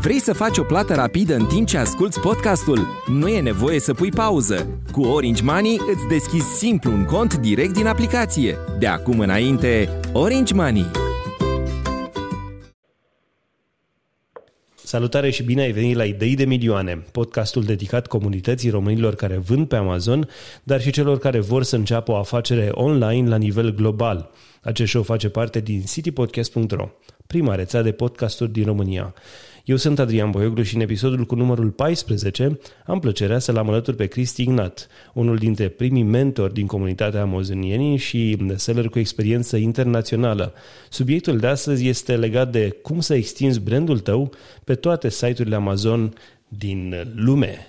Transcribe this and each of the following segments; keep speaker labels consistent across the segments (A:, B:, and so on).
A: Vrei să faci o plată rapidă în timp ce asculti podcastul? Nu e nevoie să pui pauză. Cu Orange Money îți deschizi simplu un cont direct din aplicație. De acum înainte, Orange Money.
B: Salutare și bine ai venit la Idei de Milioane, podcastul dedicat comunității românilor care vând pe Amazon, dar și celor care vor să înceapă o afacere online la nivel global. Acest show face parte din citypodcast.ro, prima rețea de podcasturi din România. Eu sunt Adrian Boioglu și în episodul cu numărul 14 am plăcerea să-l am alături pe Cristi Ignat, unul dintre primii mentori din comunitatea amazonienii și seller cu experiență internațională. Subiectul de astăzi este legat de cum să extinzi brandul tău pe toate site-urile Amazon din lume.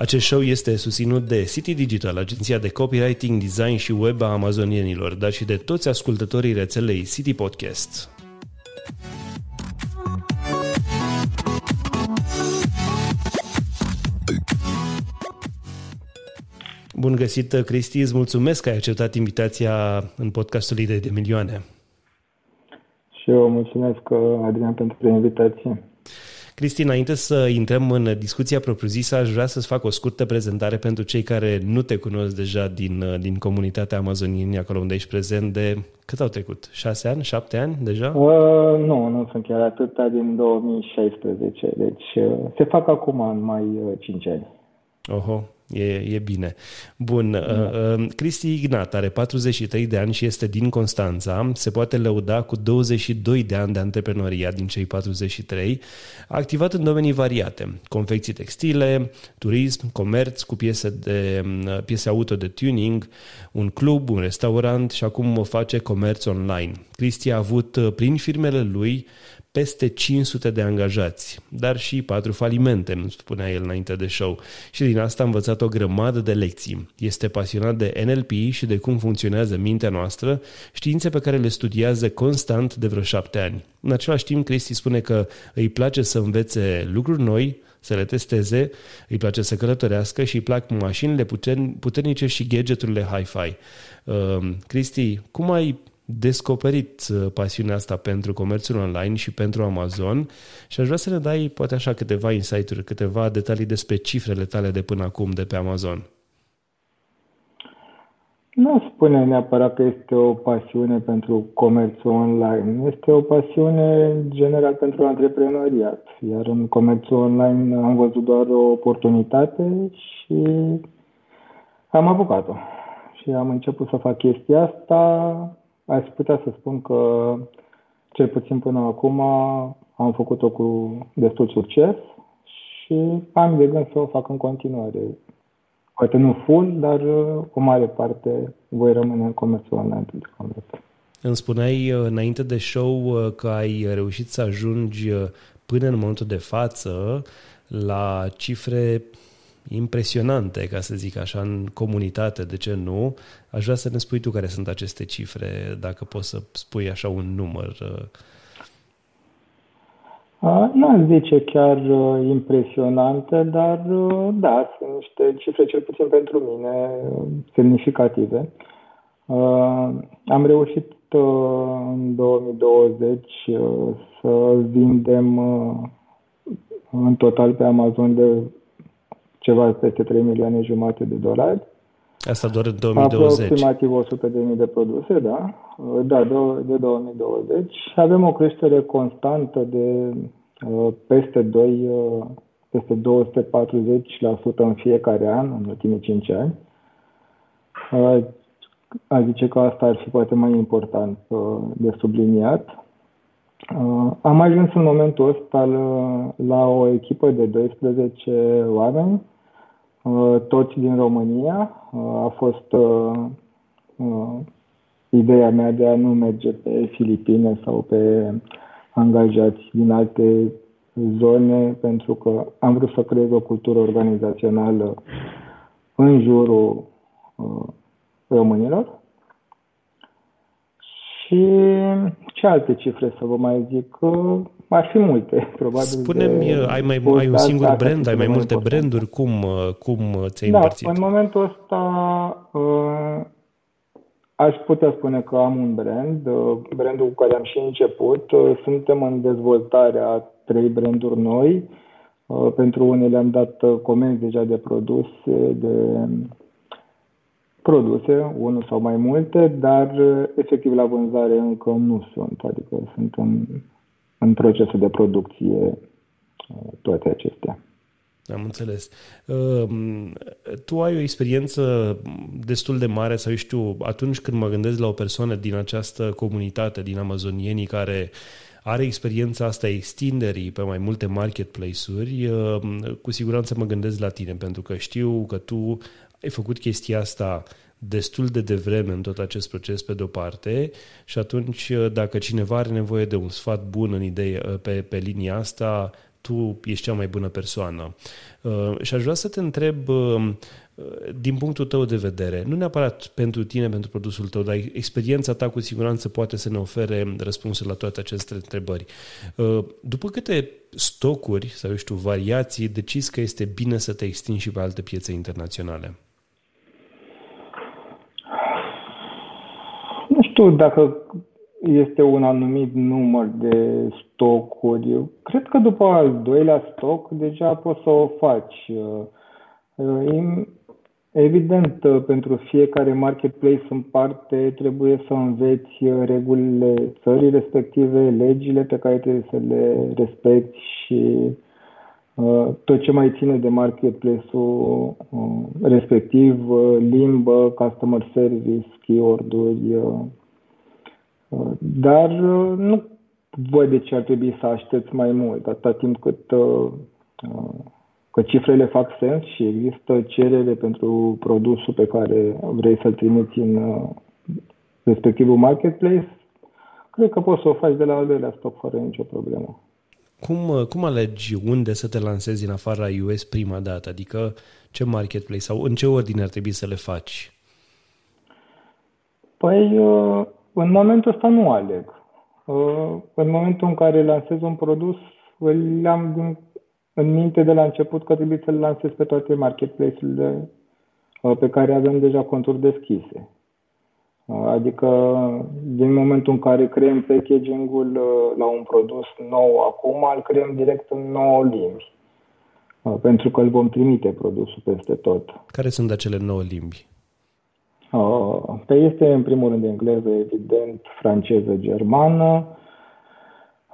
B: Acest show este susținut de City Digital, agenția de copywriting, design și web a amazonienilor, dar și de toți ascultătorii rețelei City Podcast. Bun găsit, Cristi, îți mulțumesc că ai acceptat invitația în podcastul Idei de Milioane.
C: Și eu mulțumesc, Adrian, pentru invitație.
B: Cristi, înainte să intrăm în discuția propriu-zisă, aș vrea să-ți fac o scurtă prezentare pentru cei care nu te cunosc deja din, din comunitatea amazonienii, acolo unde ești prezent de... Cât au trecut? Șase ani? Șapte ani deja?
C: Uh, nu, nu sunt chiar atâta din 2016, deci uh, se fac acum în mai uh, cinci ani.
B: Oho, E, e bine. Bun. Da. Uh, uh, Cristi Ignat are 43 de ani și este din Constanța. Se poate lăuda cu 22 de ani de antreprenoriat din cei 43. A activat în domenii variate. Confecții textile, turism, comerț cu piese, de, uh, piese auto de tuning, un club, un restaurant și acum face comerț online. Cristi a avut prin firmele lui peste 500 de angajați, dar și patru falimente, îmi spunea el înainte de show. Și din asta a învățat o grămadă de lecții. Este pasionat de NLP și de cum funcționează mintea noastră, științe pe care le studiază constant de vreo șapte ani. În același timp, Cristi spune că îi place să învețe lucruri noi, să le testeze, îi place să călătorească și îi plac mașinile puternice și gadgeturile hi-fi. Uh, Cristi, cum ai descoperit uh, pasiunea asta pentru comerțul online și pentru Amazon și aș vrea să ne dai poate așa câteva insight-uri, câteva detalii despre cifrele tale de până acum de pe Amazon.
C: Nu spune neapărat că este o pasiune pentru comerțul online. Este o pasiune general pentru antreprenoriat. Iar în comerțul online am văzut doar o oportunitate și am apucat-o. Și am început să fac chestia asta aș putea să spun că, cel puțin până acum, am făcut-o cu destul succes și am de gând să o fac în continuare. Poate nu full, dar uh, o mare parte voi rămâne în comerțul online deocamdată.
B: Îmi spuneai uh, înainte de show uh, că ai reușit să ajungi până în momentul de față la cifre impresionante, ca să zic așa, în comunitate, de ce nu? Aș vrea să ne spui tu care sunt aceste cifre, dacă poți să spui așa un număr.
C: Uh. Nu aș zice chiar uh, impresionante, dar uh, da, sunt niște cifre, cel puțin pentru mine, semnificative. Am reușit în 2020 să vindem în total pe Amazon de ceva peste 3 milioane jumate de dolari.
B: Asta doar în 2020.
C: Aproximativ 100 de mii de produse, da. Da, de, de 2020. Avem o creștere constantă de uh, peste 2, uh, peste 240% în fiecare an, în ultimii 5 ani. Uh, a zice că asta ar fi poate mai important de subliniat. Am ajuns în momentul ăsta la, la o echipă de 12 oameni Uh, toți din România. Uh, a fost uh, ideea mea de a nu merge pe Filipine sau pe angajați din alte zone, pentru că am vrut să creez o cultură organizațională în jurul românilor. Și ce alte cifre să vă mai zic? Ar fi multe, probabil.
B: Spune-mi, de, ai, mai, ai un singur brand, ai mai multe branduri, cum, cum ți-ai
C: da,
B: împărțit?
C: în momentul ăsta uh, aș putea spune că am un brand, uh, brandul cu care am și început. Uh, suntem în dezvoltare a trei branduri noi. Uh, pentru unele am dat uh, comenzi deja de produse, de produse, unul sau mai multe, dar uh, efectiv la vânzare încă nu sunt, adică sunt în, în procesul de producție uh, toate acestea.
B: Am înțeles. Ehm, tu ai o experiență destul de mare sau, știu, atunci când mă gândesc la o persoană din această comunitate, din amazonienii, care are experiența asta extinderii pe mai multe marketplace-uri, ehm, cu siguranță mă gândesc la tine, pentru că știu că tu ai făcut chestia asta destul de devreme în tot acest proces pe de-o parte și atunci dacă cineva are nevoie de un sfat bun în idee pe, pe linia asta, tu ești cea mai bună persoană. Uh, și aș vrea să te întreb, uh, din punctul tău de vedere, nu neapărat pentru tine, pentru produsul tău, dar experiența ta cu siguranță poate să ne ofere răspunsuri la toate aceste întrebări. Uh, după câte stocuri sau, eu știu, variații, decizi că este bine să te extinzi și pe alte piețe internaționale?
C: Nu știu dacă este un anumit număr de stocuri. Cred că după al doilea stoc deja poți să o faci. Uh, evident, uh, pentru fiecare marketplace în parte trebuie să înveți regulile țării respective, legile pe care trebuie să le respecti și uh, tot ce mai ține de marketplace-ul respectiv, limbă, customer service, keyword-uri, dar uh, nu văd de ce ar trebui să aștepți mai mult, atâta timp cât uh, uh, că cifrele fac sens și există cerere pentru produsul pe care vrei să-l trimiți în respectivul marketplace, cred că poți să o faci de la al doilea stoc fără nicio problemă.
B: Cum, cum alegi unde să te lansezi în afara US prima dată? Adică ce marketplace sau în ce ordine ar trebui să le faci?
C: Păi, în momentul ăsta nu aleg. Uh, în momentul în care lansez un produs, îl am din, în minte de la început că trebuie să-l lansez pe toate marketplace-urile uh, pe care avem deja conturi deschise. Uh, adică, din momentul în care creăm packaging-ul la un produs nou acum, îl creăm direct în nouă limbi. Pentru că îl vom trimite produsul peste tot.
B: Care sunt acele nouă limbi?
C: Uh, pe este în primul rând engleză, evident, franceză, germană,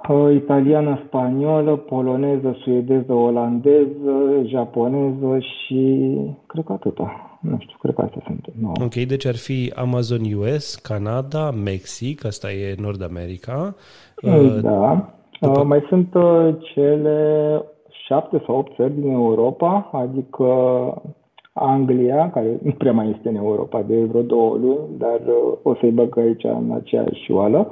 C: uh, italiană, spaniolă, poloneză, suedeză, olandeză, japoneză și cred că atâta. Nu știu, cred că astea sunt. No.
B: Ok, deci ar fi Amazon US, Canada, Mexic, asta e Nord America.
C: Uh, da. După... Mai sunt cele șapte sau opt țări din Europa, adică Anglia, care nu prea mai este în Europa de vreo două luni, dar uh, o să-i băg aici în aceeași oală.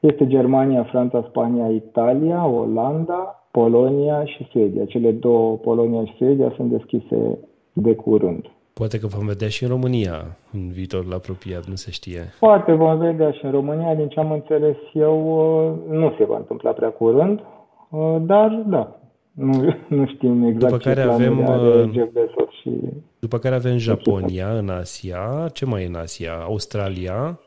C: Este Germania, Franța, Spania, Italia, Olanda, Polonia și Suedia. Cele două, Polonia și Suedia, sunt deschise de curând.
B: Poate că vom vedea și în România în viitorul apropiat, nu se știe.
C: Poate vom vedea și în România, din ce am înțeles eu, uh, nu se va întâmpla prea curând, uh, dar da, nu, nu știm exact după care ce avem, are Jeff Bezos și...
B: După care avem Japonia în Asia. Ce mai e în Asia? Australia?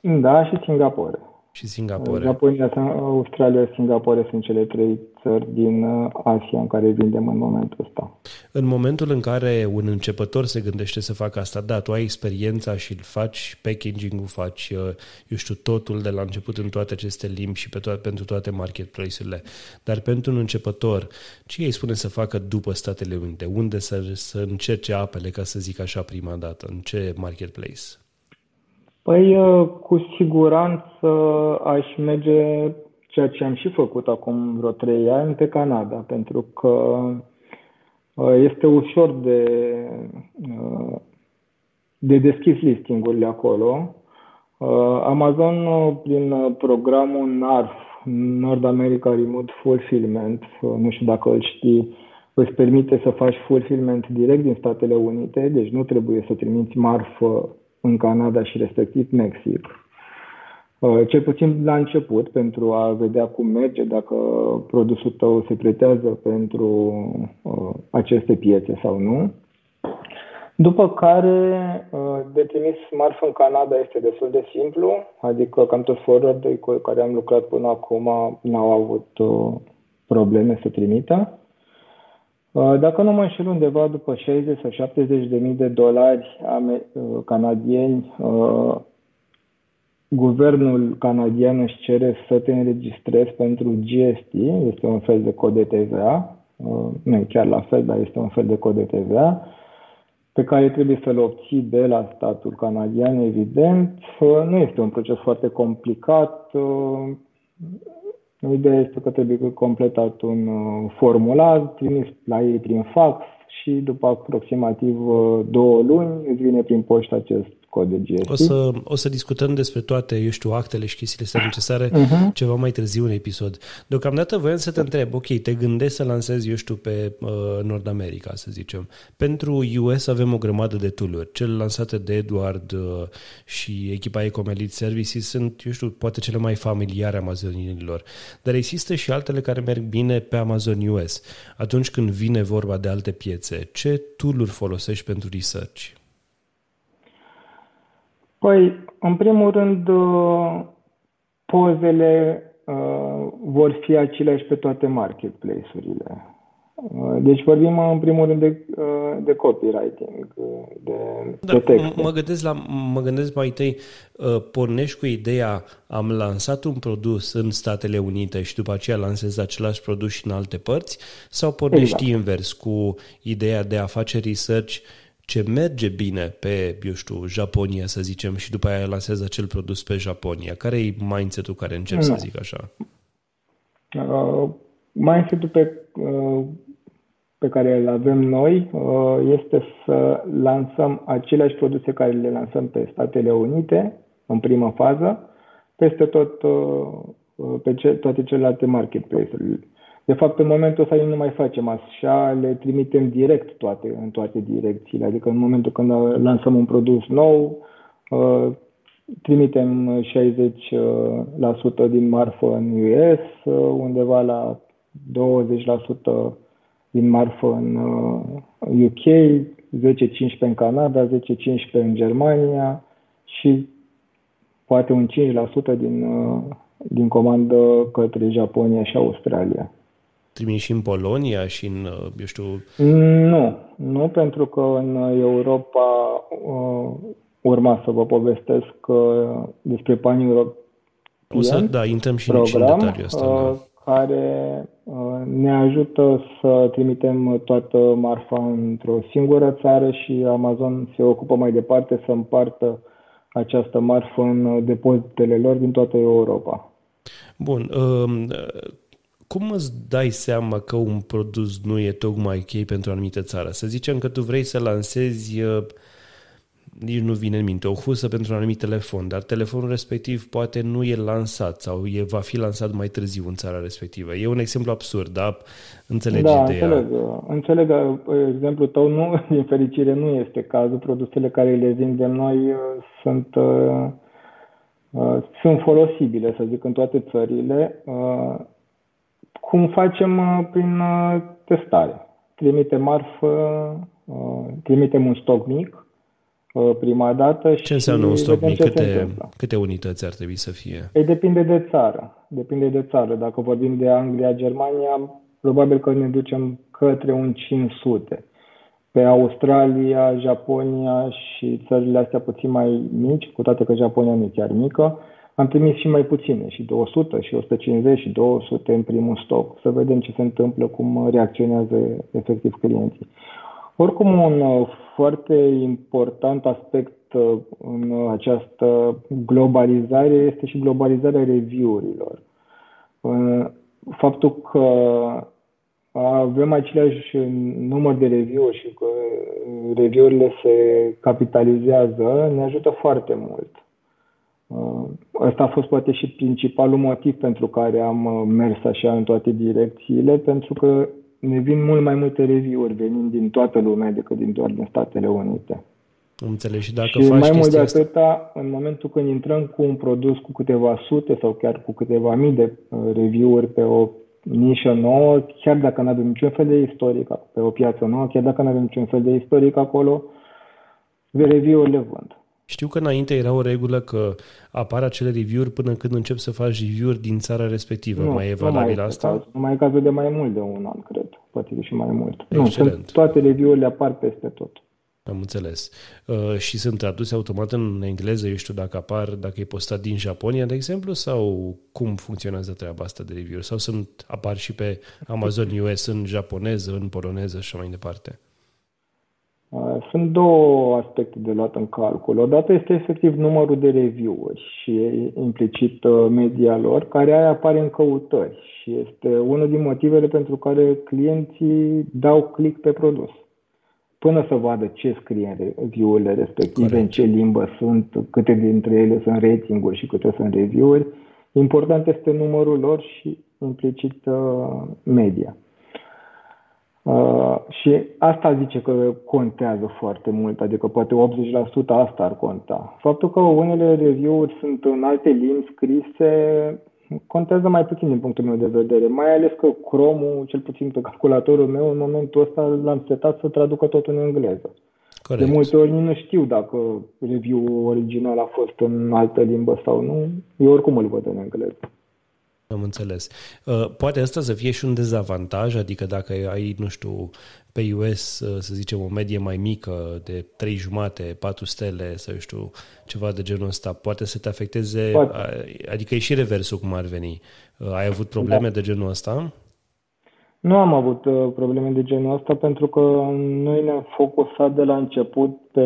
C: Da, și Singapore
B: și Singapore.
C: Japonia, Australia, Singapore sunt cele trei țări din uh, Asia în care vindem în momentul ăsta.
B: În momentul în care un începător se gândește să facă asta, da, tu ai experiența și îl faci, packaging-ul faci, uh, eu știu, totul de la început în toate aceste limbi și pe to- pentru toate marketplace-urile. Dar pentru un începător, ce îi spune să facă după Statele Unite? Unde să, să încerce apele, ca să zic așa, prima dată? În ce marketplace?
C: Păi, uh, cu siguranță aș merge ceea ce am și făcut acum vreo trei ani pe Canada, pentru că uh, este ușor de, uh, de deschis listingurile acolo. Amazon, prin programul NARF, Nord America Remote Fulfillment, nu știu dacă îl știi, îți permite să faci fulfillment direct din Statele Unite, deci nu trebuie să trimiți marfă în Canada și respectiv Mexic. cel puțin la început, pentru a vedea cum merge, dacă produsul tău se pretează pentru aceste piețe sau nu. După care, de trimis marfă în Canada este destul de simplu, adică cam toți forward cu care am lucrat până acum n-au avut probleme să trimită. Uh, dacă nu mă înșel undeva după 60 sau 70 de mii de dolari uh, canadieni, uh, guvernul canadian își cere să te înregistrezi pentru GST, este un fel de cod de TVA, nu e chiar la fel, dar este un fel de cod de TVA, pe care trebuie să-l obții de la statul canadian, evident. Nu este un proces foarte complicat. Ideea este că trebuie completat un uh, formular, trimis la ei prin fax și după aproximativ uh, două luni îți vine prin poștă acest cod de GST.
B: O să, o să discutăm despre toate, eu știu, actele și chestiile astea necesare uh-huh. ceva mai târziu în episod. Deocamdată voiam să te întreb, ok, te gândești să lansezi, eu știu, pe uh, Nord America, să zicem. Pentru US avem o grămadă de tool-uri. Cele lansate de Edward uh, și echipa Ecomelit Services sunt, eu știu, poate cele mai familiare amazonienilor. Dar există și altele care merg bine pe Amazon US. Atunci când vine vorba de alte piețe, ce tool-uri folosești pentru research?
C: Păi, în primul rând, uh, pozele uh, vor fi aceleași pe toate marketplace-urile. Uh, deci vorbim în primul rând de, uh, de copywriting, de, da, de texte.
B: Mă gândesc, la, mă gândesc mai întâi, pornești cu ideea, am lansat un produs în Statele Unite și după aceea lansez același produs și în alte părți? Sau pornești exact. invers cu ideea de a face research ce merge bine pe, eu știu, Japonia, să zicem, și după aia lansează acel produs pe Japonia? Care e mindset-ul care încep să zic așa?
C: Uh, mindset-ul pe, uh, pe care îl avem noi uh, este să lansăm aceleași produse care le lansăm pe Statele Unite, în prima fază, peste tot, uh, pe ce, toate celelalte marketplace-uri de fapt, în momentul ăsta nu mai facem așa, le trimitem direct toate, în toate direcțiile. Adică în momentul când lansăm un produs nou, uh, trimitem 60% din marfă în US, uh, undeva la 20% din marfă în UK, uh, 10-15 în Canada, 10-15 în Germania și poate un 5% din, din comandă către Japonia și Australia
B: trimiși și în Polonia și în, uh, eu știu...
C: Nu, nu pentru că în Europa uh, urma să vă povestesc uh, despre Pan European
B: o să, da, intrăm și, program, și în detaliul ăsta. Uh,
C: da. care uh, ne ajută să trimitem toată marfa într-o singură țară și Amazon se ocupă mai departe să împartă această marfă în depozitele lor din toată Europa.
B: Bun. Uh, cum îți dai seama că un produs nu e tocmai ok pentru o anumită țară? Să zicem că tu vrei să lansezi, uh, nici nu vine în minte, o husă pentru un anumit telefon, dar telefonul respectiv poate nu e lansat sau e, va fi lansat mai târziu în țara respectivă. E un exemplu absurd, dar înțelegi
C: da,
B: ideea.
C: Înțeleg, înțeleg. Exemplul tău nu, din fericire, nu este cazul. Produsele care le vindem noi uh, sunt uh, sunt folosibile, să zic, în toate țările cum facem uh, prin uh, testare. Trimite marfă, uh, trimitem un stoc mic prima dată
B: Ce înseamnă un stoc mic? Câte, câte unități ar trebui să fie?
C: Ei, depinde de țară. Depinde de țară. Dacă vorbim de Anglia, Germania, probabil că ne ducem către un 500. Pe Australia, Japonia și țările astea puțin mai mici, cu toate că Japonia nu e chiar mică, am trimis și mai puține, și 200, și 150, și 200 în primul stoc, să vedem ce se întâmplă, cum reacționează efectiv clienții. Oricum, un uh, foarte important aspect uh, în această globalizare este și globalizarea review-urilor. Uh, faptul că avem același număr de review-uri și că review-urile se capitalizează ne ajută foarte mult. Uh, ăsta a fost poate și principalul motiv pentru care am uh, mers așa în toate direcțiile, pentru că ne vin mult mai multe review-uri venind din toată lumea decât din doar din Statele Unite.
B: Am înțeles. Și dacă
C: și
B: faci
C: mai mult de
B: asta...
C: atâta, în momentul când intrăm cu un produs cu câteva sute sau chiar cu câteva mii de uh, review-uri pe o nișă nouă, chiar dacă nu avem niciun fel de istoric pe o piață nouă, chiar dacă nu avem niciun fel de istoric acolo, review-urile vând.
B: Știu că înainte era o regulă că apar acele review-uri până când încep să faci review-uri din țara respectivă. Nu, mai e valabil asta?
C: Caz. Nu mai e cazul de mai mult de un an, cred. Poate și mai mult. Excelent. Nu, sunt, toate review-urile apar peste tot.
B: Am înțeles. Uh, și sunt traduse automat în engleză, eu știu, dacă apar, dacă e postat din Japonia, de exemplu, sau cum funcționează treaba asta de review Sau sunt, apar și pe Amazon US în japoneză, în poloneză și mai departe?
C: Uh, sunt două aspecte de luat în calcul. Odată este efectiv numărul de review-uri și implicit uh, media lor, care aia apare în căutări și este unul din motivele pentru care clienții dau click pe produs până să vadă ce scrie în review-urile respective, Corect. în ce limbă sunt, câte dintre ele sunt rating-uri și câte sunt review-uri. Important este numărul lor și implicit uh, media. Uh, și asta zice că contează foarte mult, adică poate 80% asta ar conta. Faptul că unele review-uri sunt în alte limbi scrise contează mai puțin din punctul meu de vedere, mai ales că Chrome-ul, cel puțin pe calculatorul meu, în momentul ăsta l-am setat să traducă totul în engleză. Corect. De multe ori nu știu dacă review-ul original a fost în altă limbă sau nu, eu oricum îl văd în engleză.
B: Am înțeles. Uh, poate asta să fie și un dezavantaj, adică dacă ai, nu știu, pe US, uh, să zicem, o medie mai mică de 3 jumate, 4 stele sau, știu, ceva de genul ăsta, poate să te afecteze, poate. adică e și reversul cum ar veni. Uh, ai avut probleme da. de genul ăsta?
C: Nu am avut probleme de genul ăsta pentru că noi ne-am focusat de la început pe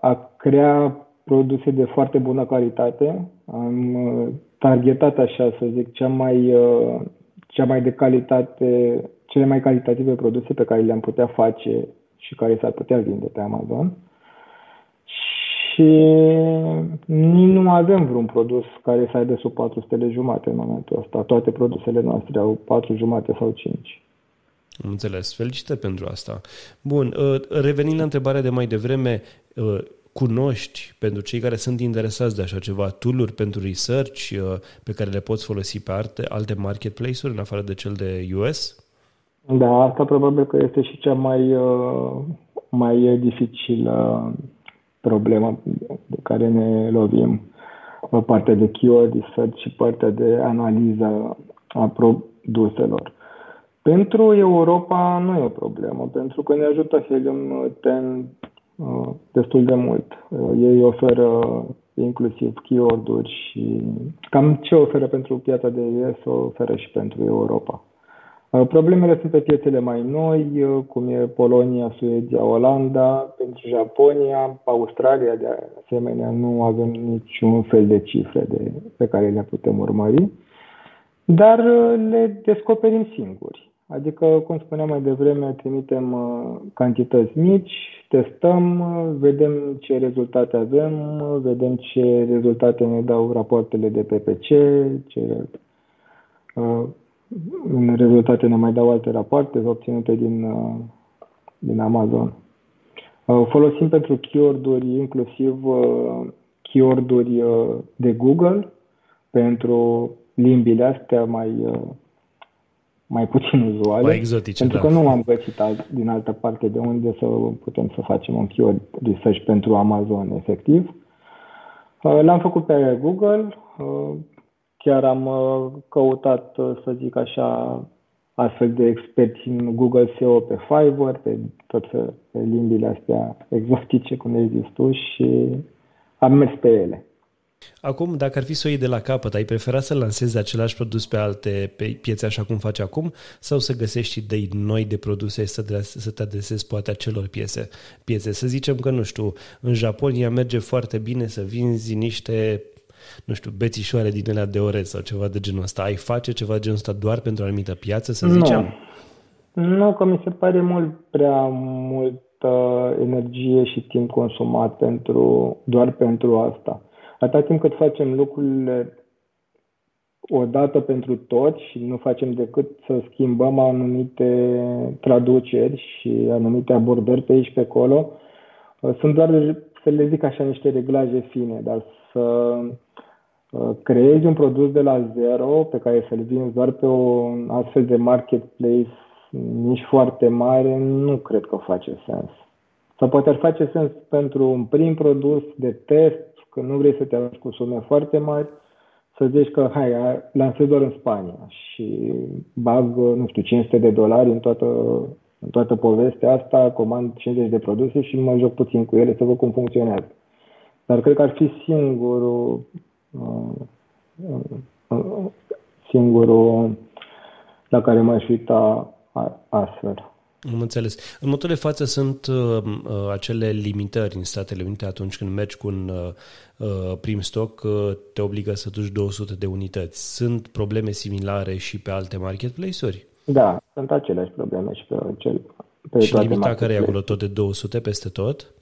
C: a crea produse de foarte bună calitate. Am targetat, așa să zic, cea mai, uh, cea mai de calitate, cele mai calitative produse pe care le-am putea face și care s-ar putea vinde pe Amazon. Și nici nu avem vreun produs care să aibă sub 400 de jumate în momentul ăsta. Toate produsele noastre au 4 jumate sau 5.
B: Am înțeles. Felicitări pentru asta. Bun, uh, revenind la întrebarea de mai devreme, uh, cunoști pentru cei care sunt interesați de așa ceva, tool pentru research uh, pe care le poți folosi pe alte, alte marketplace-uri în afară de cel de US?
C: Da, asta probabil că este și cea mai, uh, mai dificilă problemă de care ne lovim. Partea de keyword research și partea de analiză a produselor. Pentru Europa nu e o problemă, pentru că ne ajută Helium 10 Uh, destul de mult. Uh, ei oferă inclusiv keyword-uri și cam ce oferă pentru piața de US o oferă și pentru Europa. Uh, problemele sunt pe piețele mai noi, cum e Polonia, Suedia, Olanda, pentru Japonia, Australia, de asemenea, nu avem niciun fel de cifre de, pe care le putem urmări, dar le descoperim singuri. Adică, cum spuneam mai devreme, trimitem uh, cantități mici, testăm, uh, vedem ce rezultate avem, uh, vedem ce rezultate ne dau rapoartele de PPC, ce rezultate ne mai dau alte rapoarte obținute din, din Amazon. Folosim pentru keyword-uri inclusiv keyword-uri de Google pentru limbile astea mai mai puțin uzuale.
B: Mai exotice,
C: Pentru
B: da.
C: că nu am găsit alt, din altă parte de unde să putem să facem un keyword research pentru Amazon efectiv. Uh, l-am făcut pe Google, uh, chiar am uh, căutat, să zic așa, astfel de experți în Google SEO pe Fiverr, pe tot pe limbile astea exotice, cum le zis tu, și am mers pe ele.
B: Acum, dacă ar fi să o iei de la capăt, ai prefera să lansezi același produs pe alte pe piețe așa cum faci acum sau să găsești idei noi de produse să, de, să te adresezi poate acelor piese, piețe? Să zicem că, nu știu, în Japonia merge foarte bine să vinzi niște nu știu, bețișoare din elea de orez sau ceva de genul ăsta. Ai face ceva de genul ăsta doar pentru o anumită piață, să zicem?
C: Nu, nu că mi se pare mult prea multă energie și timp consumat pentru, doar pentru asta. Atâta timp cât facem lucrurile odată pentru toți și nu facem decât să schimbăm anumite traduceri și anumite abordări pe aici pe acolo, sunt doar, să le zic așa, niște reglaje fine, dar să creezi un produs de la zero pe care să-l vinzi doar pe un astfel de marketplace nici foarte mare, nu cred că face sens. Sau poate ar face sens pentru un prim produs de test, că nu vrei să te arunci cu sume foarte mari, să zici că, hai, lansez doar în Spania și bag, nu știu, 500 de dolari în toată, în toată povestea asta, comand 50 de produse și mă joc puțin cu ele să văd cum funcționează. Dar cred că ar fi singurul, uh, uh, singurul la care m-aș uita astfel.
B: Am înțeles. În momentul de față sunt uh, uh, acele limitări în Statele Unite atunci când mergi cu un uh, uh, prim stock, uh, te obligă să duci 200 de unități. Sunt probleme similare și pe alte marketplace-uri?
C: Da, sunt aceleași probleme și pe, cel,
B: pe și toate limita care e acolo tot de 200 peste tot?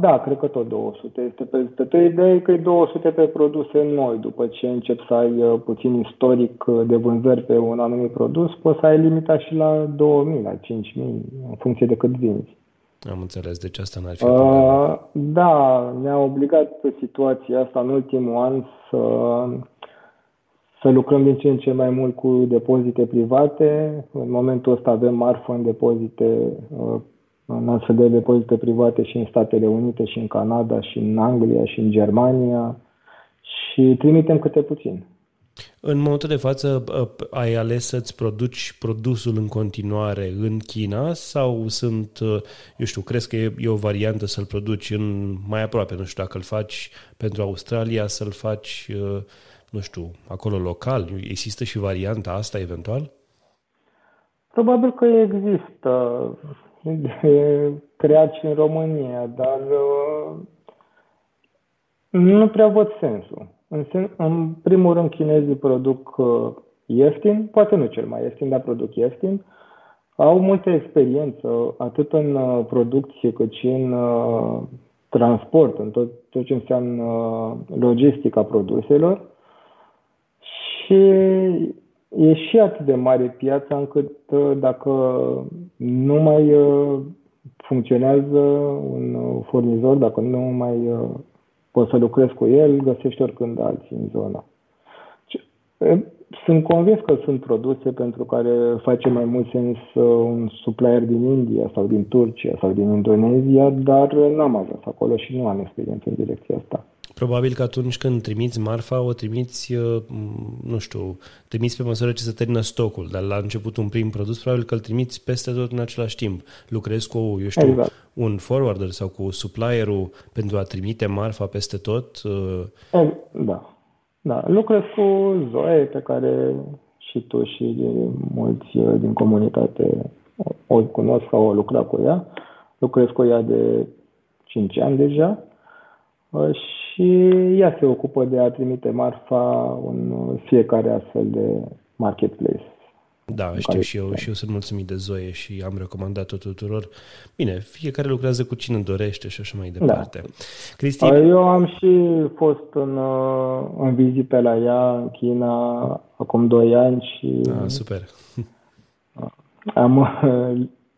C: Da, cred că tot 200 este peste tot. Ideea e că e 200 pe produse noi. După ce încep să ai uh, puțin istoric uh, de vânzări pe un anumit produs, poți să ai limita și la 2000, la 5000, în funcție de cât vinzi.
B: Am înțeles, deci asta n-ar fi uh,
C: Da, ne-a obligat pe situația asta în ultimul an să, să lucrăm din ce în ce mai mult cu depozite private. În momentul ăsta avem marfă în depozite uh, în astfel de depozite private și în Statele Unite, și în Canada, și în Anglia, și în Germania și trimitem câte puțin.
B: În momentul de față ai ales să-ți produci produsul în continuare în China sau sunt, eu știu, crezi că e, e o variantă să-l produci în mai aproape, nu știu, dacă îl faci pentru Australia, să-l faci, nu știu, acolo local? Există și varianta asta eventual?
C: Probabil că există de creat și în România, dar uh, nu prea văd sensul. În, sen, în primul rând, chinezii produc uh, ieftin, poate nu cel mai ieftin, dar produc ieftin. Au multă experiență, atât în uh, producție, cât și în transport, în tot, tot ce înseamnă logistica produselor. Și e și atât de mare piața încât uh, dacă nu mai uh, funcționează un uh, furnizor, dacă nu mai poți să lucrezi cu el, găsești oricând alții în zona. Sunt convins că sunt produse pentru care face mai mult sens un supplier din India sau din Turcia sau din Indonezia, dar n-am ajuns acolo și nu am experiență în direcția asta.
B: Probabil că atunci când trimiți marfa, o trimiți, uh, nu știu, trimiți pe măsură ce se termină stocul, dar la început un prim produs, probabil că îl trimiți peste tot în același timp. Lucrezi cu, eu știu, exact. un forwarder sau cu supplierul pentru a trimite marfa peste tot?
C: Uh, da, da. Lucrez cu Zoe, pe care și tu și mulți uh, din comunitate o cunosc sau o lucrat cu ea. Lucrez cu ea de 5 ani deja și ea se ocupă de a trimite marfa în fiecare astfel de marketplace.
B: Da, știu și eu, și eu sunt mulțumit de Zoe și am recomandat-o tuturor. Bine, fiecare lucrează cu cine dorește și așa mai da. departe. Da.
C: Cristi... Eu am și fost în, în vizită la ea în China acum 2 ani și...
B: Ah, super.
C: Am,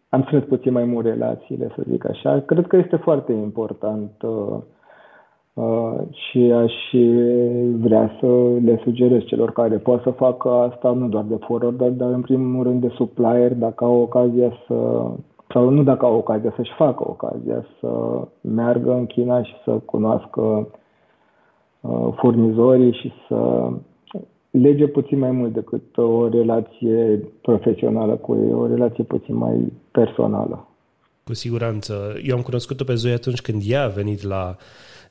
C: am strâns puțin mai mult relațiile, să zic așa. Cred că este foarte important uh, Uh, și aș vrea să le sugerez celor care pot să facă asta, nu doar de forwarder, dar în primul rând de supplier, dacă au ocazia să, sau nu dacă au ocazia, să-și facă ocazia să meargă în China și să cunoască uh, furnizorii și să lege puțin mai mult decât o relație profesională cu ei, o relație puțin mai personală.
B: Cu siguranță. Eu am cunoscut-o pe Zoe atunci când ea a venit la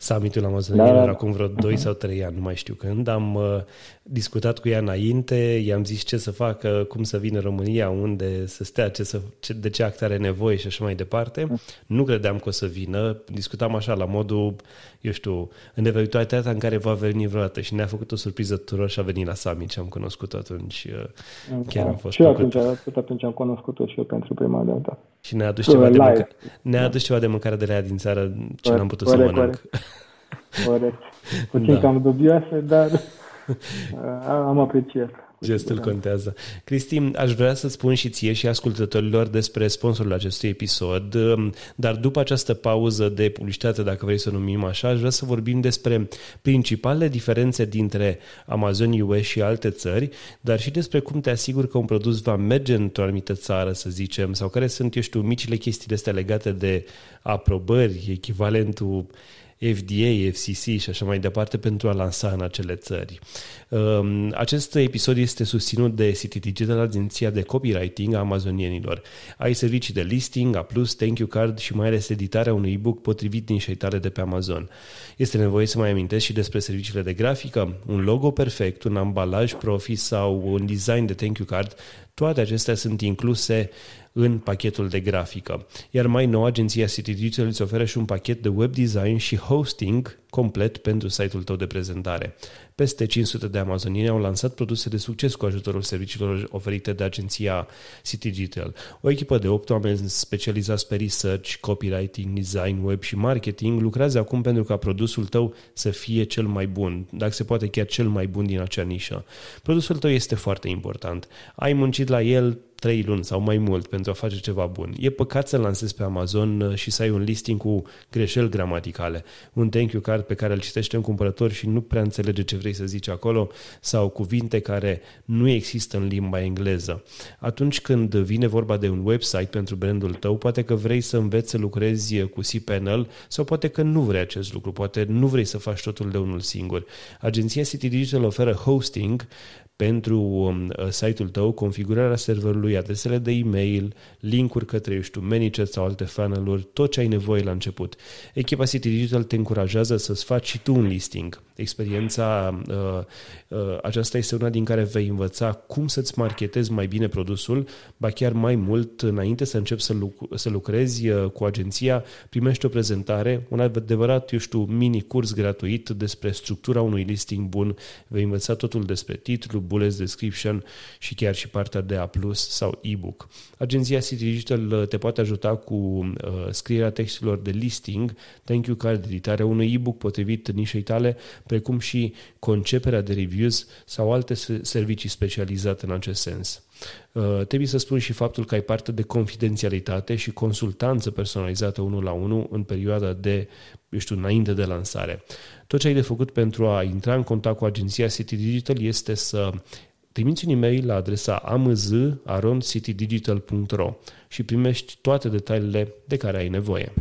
B: summitul la Amazonian, da, da. acum vreo 2 uh-huh. sau 3 ani, nu mai știu când. Am uh, discutat cu ea înainte, i-am zis ce să facă, cum să vină România, unde să stea, ce să, ce, de ce act are nevoie și așa mai departe. Uh-huh. Nu credeam că o să vină, discutam așa la modul, eu știu, în eventualitatea în care va veni vreodată și ne-a făcut o surpriză tuturor și a venit la summit și am cunoscut-o atunci. Uh, chiar am fost
C: și atunci, atunci am cunoscut-o și eu pentru prima dată.
B: Și ne-a adus, ceva de, mânca- ne-a adus ceva de mâncare de la ea din țară ce n-am putut corect, să mănânc. Corect.
C: Corect. Puțin da. cam dubioase, dar uh, am apreciat.
B: Gestul contează. Cristi, aș vrea să spun și ție și ascultătorilor despre sponsorul acestui episod, dar după această pauză de publicitate, dacă vrei să o numim așa, aș vrea să vorbim despre principalele diferențe dintre Amazon US și alte țări, dar și despre cum te asiguri că un produs va merge într-o anumită țară, să zicem, sau care sunt, eu știu, micile chestii astea legate de aprobări, echivalentul FDA, FCC și așa mai departe pentru a lansa în acele țări. Um, acest episod este susținut de City Digital, agenția de copywriting a amazonienilor. Ai servicii de listing, A+, thank you card și mai ales editarea unui e-book potrivit din tale de pe Amazon. Este nevoie să mai amintesc și despre serviciile de grafică, un logo perfect, un ambalaj profi sau un design de thank you card, toate acestea sunt incluse în pachetul de grafică. Iar mai nou, agenția City Digital îți oferă și un pachet de web design și hosting complet pentru site-ul tău de prezentare. Peste 500 de amazonieni au lansat produse de succes cu ajutorul serviciilor oferite de agenția City Digital. O echipă de 8 oameni specializați pe research, copywriting, design, web și marketing lucrează acum pentru ca produsul tău să fie cel mai bun, dacă se poate chiar cel mai bun din acea nișă. Produsul tău este foarte important. Ai muncit la el trei luni sau mai mult pentru a face ceva bun. E păcat să lansezi pe Amazon uh, și să ai un listing cu greșeli gramaticale, un thank you card pe care îl citește un cumpărător și nu prea înțelege ce vrei să zici acolo sau cuvinte care nu există în limba engleză. Atunci când vine vorba de un website pentru brandul tău, poate că vrei să înveți să lucrezi cu cPanel sau poate că nu vrei acest lucru, poate nu vrei să faci totul de unul singur. Agenția City Digital oferă hosting pentru um, uh, site-ul tău, configurarea serverului, adresele de e-mail, linkuri către, eu știu, ManyChat sau alte funnel-uri, tot ce ai nevoie la început. Echipa City Digital te încurajează să-ți faci și tu un listing. Experiența uh, uh, aceasta este una din care vei învăța cum să-ți marketezi mai bine produsul, ba chiar mai mult, înainte să începi să, luc- să lucrezi uh, cu agenția, primești o prezentare, un adevărat, eu știu, mini curs gratuit despre structura unui listing bun, vei învăța totul despre titlu, bullet description și chiar și partea de A+, sau e-book. Agenția City Digital uh, te poate ajuta cu uh, scrierea textelor de listing, thank you card, editarea unui e-book potrivit nișei tale, precum și conceperea de reviews sau alte servicii specializate în acest sens. Uh, trebuie să spun și faptul că ai parte de confidențialitate și consultanță personalizată unul la unul în perioada de, eu știu, înainte de lansare. Tot ce ai de făcut pentru a intra în contact cu agenția City Digital este să trimiți un e-mail la adresa amz.citydigital.ro și primești toate detaliile de care ai nevoie.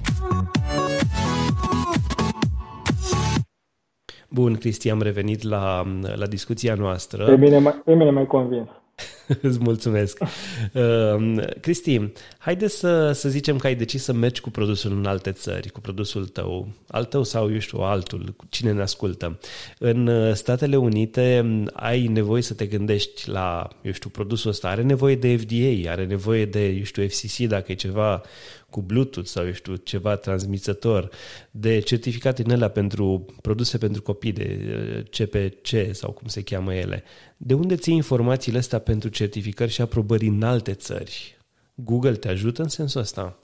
B: Bun, Cristi, am revenit la, la discuția noastră.
C: Pe mine, pe mine mai convins.
B: Îți mulțumesc. Uh, Cristi, haide să, să zicem că ai decis să mergi cu produsul în alte țări, cu produsul tău, al tău sau, eu știu, altul, cine ne ascultă. În uh, Statele Unite um, ai nevoie să te gândești la, eu știu, produsul ăsta are nevoie de FDA, are nevoie de, eu știu, FCC dacă e ceva cu Bluetooth sau, eu știu, ceva transmisător, de certificate în alea pentru produse pentru copii, de CPC uh, sau cum se cheamă ele. De unde ții informațiile astea pentru certificări și aprobări în alte țări? Google te ajută în sensul ăsta?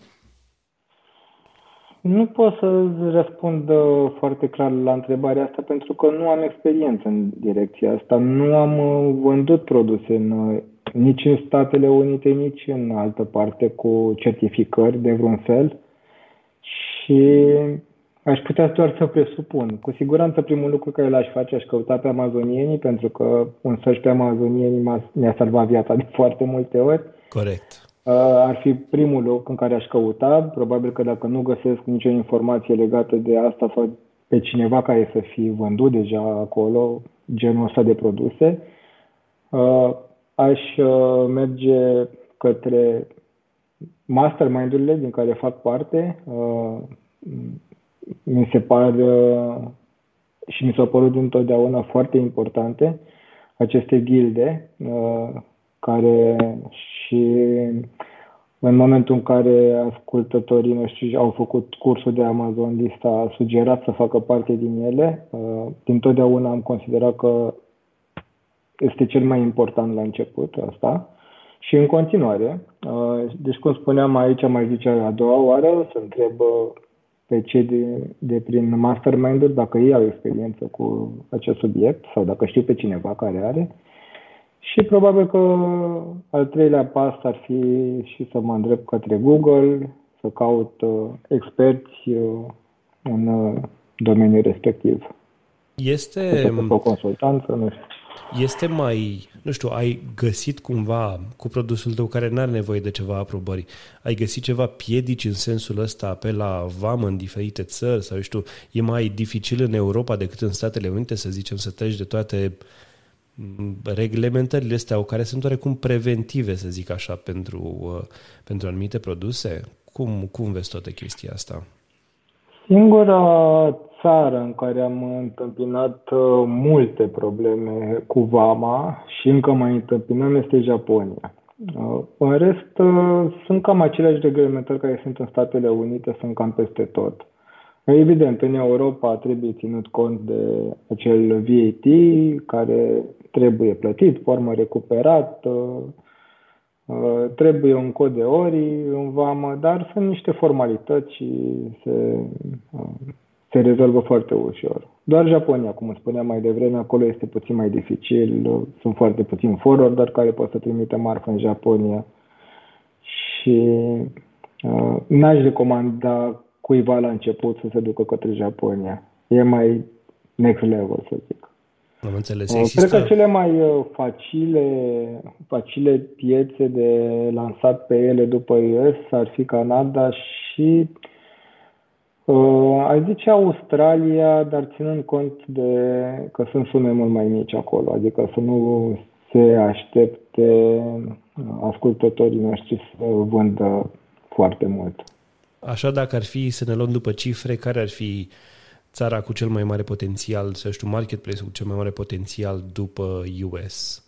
C: Nu pot să răspund uh, foarte clar la întrebarea asta pentru că nu am experiență în direcția asta. Nu am uh, vândut produse în nici în Statele Unite, nici în altă parte cu certificări de vreun fel și aș putea doar să presupun. Cu siguranță primul lucru care l-aș face aș căuta pe amazonienii pentru că un search pe amazonienii mi-a salvat viața de foarte multe ori.
B: Corect.
C: Uh, ar fi primul loc în care aș căuta. Probabil că dacă nu găsesc nicio informație legată de asta sau pe cineva care să fi vândut deja acolo genul ăsta de produse, uh, aș uh, merge către mastermind-urile din care fac parte. Uh, mi se par uh, și mi s-au părut întotdeauna foarte importante aceste gilde care și în momentul în care ascultătorii noștri au făcut cursul de Amazon Lista, a sugerat să facă parte din ele. Din totdeauna am considerat că este cel mai important la început asta. Și în continuare, uh, deci cum spuneam aici, mai zice a doua oară, să întreb uh, pe cei de, de prin mastermind dacă ei au experiență cu acest subiect sau dacă știu pe cineva care are. Și probabil că al treilea pas ar fi și să mă îndrept către Google, să caut uh, experți uh, în uh, domeniul respectiv.
B: Este...
C: O consultanță, nu știu.
B: Este mai, nu știu, ai găsit cumva cu produsul tău care nu are nevoie de ceva aprobări, ai găsit ceva piedici în sensul ăsta pe la vamă în diferite țări sau, știu, e mai dificil în Europa decât în Statele Unite, să zicem, să treci de toate mm, reglementările astea care sunt oarecum preventive, să zic așa, pentru, uh, pentru anumite produse? Cum, cum vezi toată chestia asta?
C: Singura țară în care am întâmpinat uh, multe probleme cu vama și încă mai întâmpinăm este Japonia. Uh, în rest, uh, sunt cam aceleași reglementări care sunt în Statele Unite, sunt cam peste tot. Evident, în Europa trebuie ținut cont de acel VAT care trebuie plătit, formă recuperat, Uh, trebuie un cod de ori în vamă, dar sunt niște formalități și se, uh, se rezolvă foarte ușor. Doar Japonia, cum spuneam mai devreme, acolo este puțin mai dificil, sunt foarte puțin forwarder care pot să trimite marfă în Japonia și uh, n-aș recomanda cuiva la început să se ducă către Japonia. E mai next level, să zic.
B: Am înțeles.
C: Uh, Există... Cred că cele mai uh, facile, facile piețe de lansat pe ele după US ar fi Canada și uh, aș zice Australia, dar ținând cont de că sunt sume mult mai mici acolo, adică să nu se aștepte uh, ascultătorii noștri să vândă foarte mult.
B: Așa, dacă ar fi să ne luăm după cifre, care ar fi uh, țara cu cel mai mare potențial, să știu, marketplace cu cel mai mare potențial după US?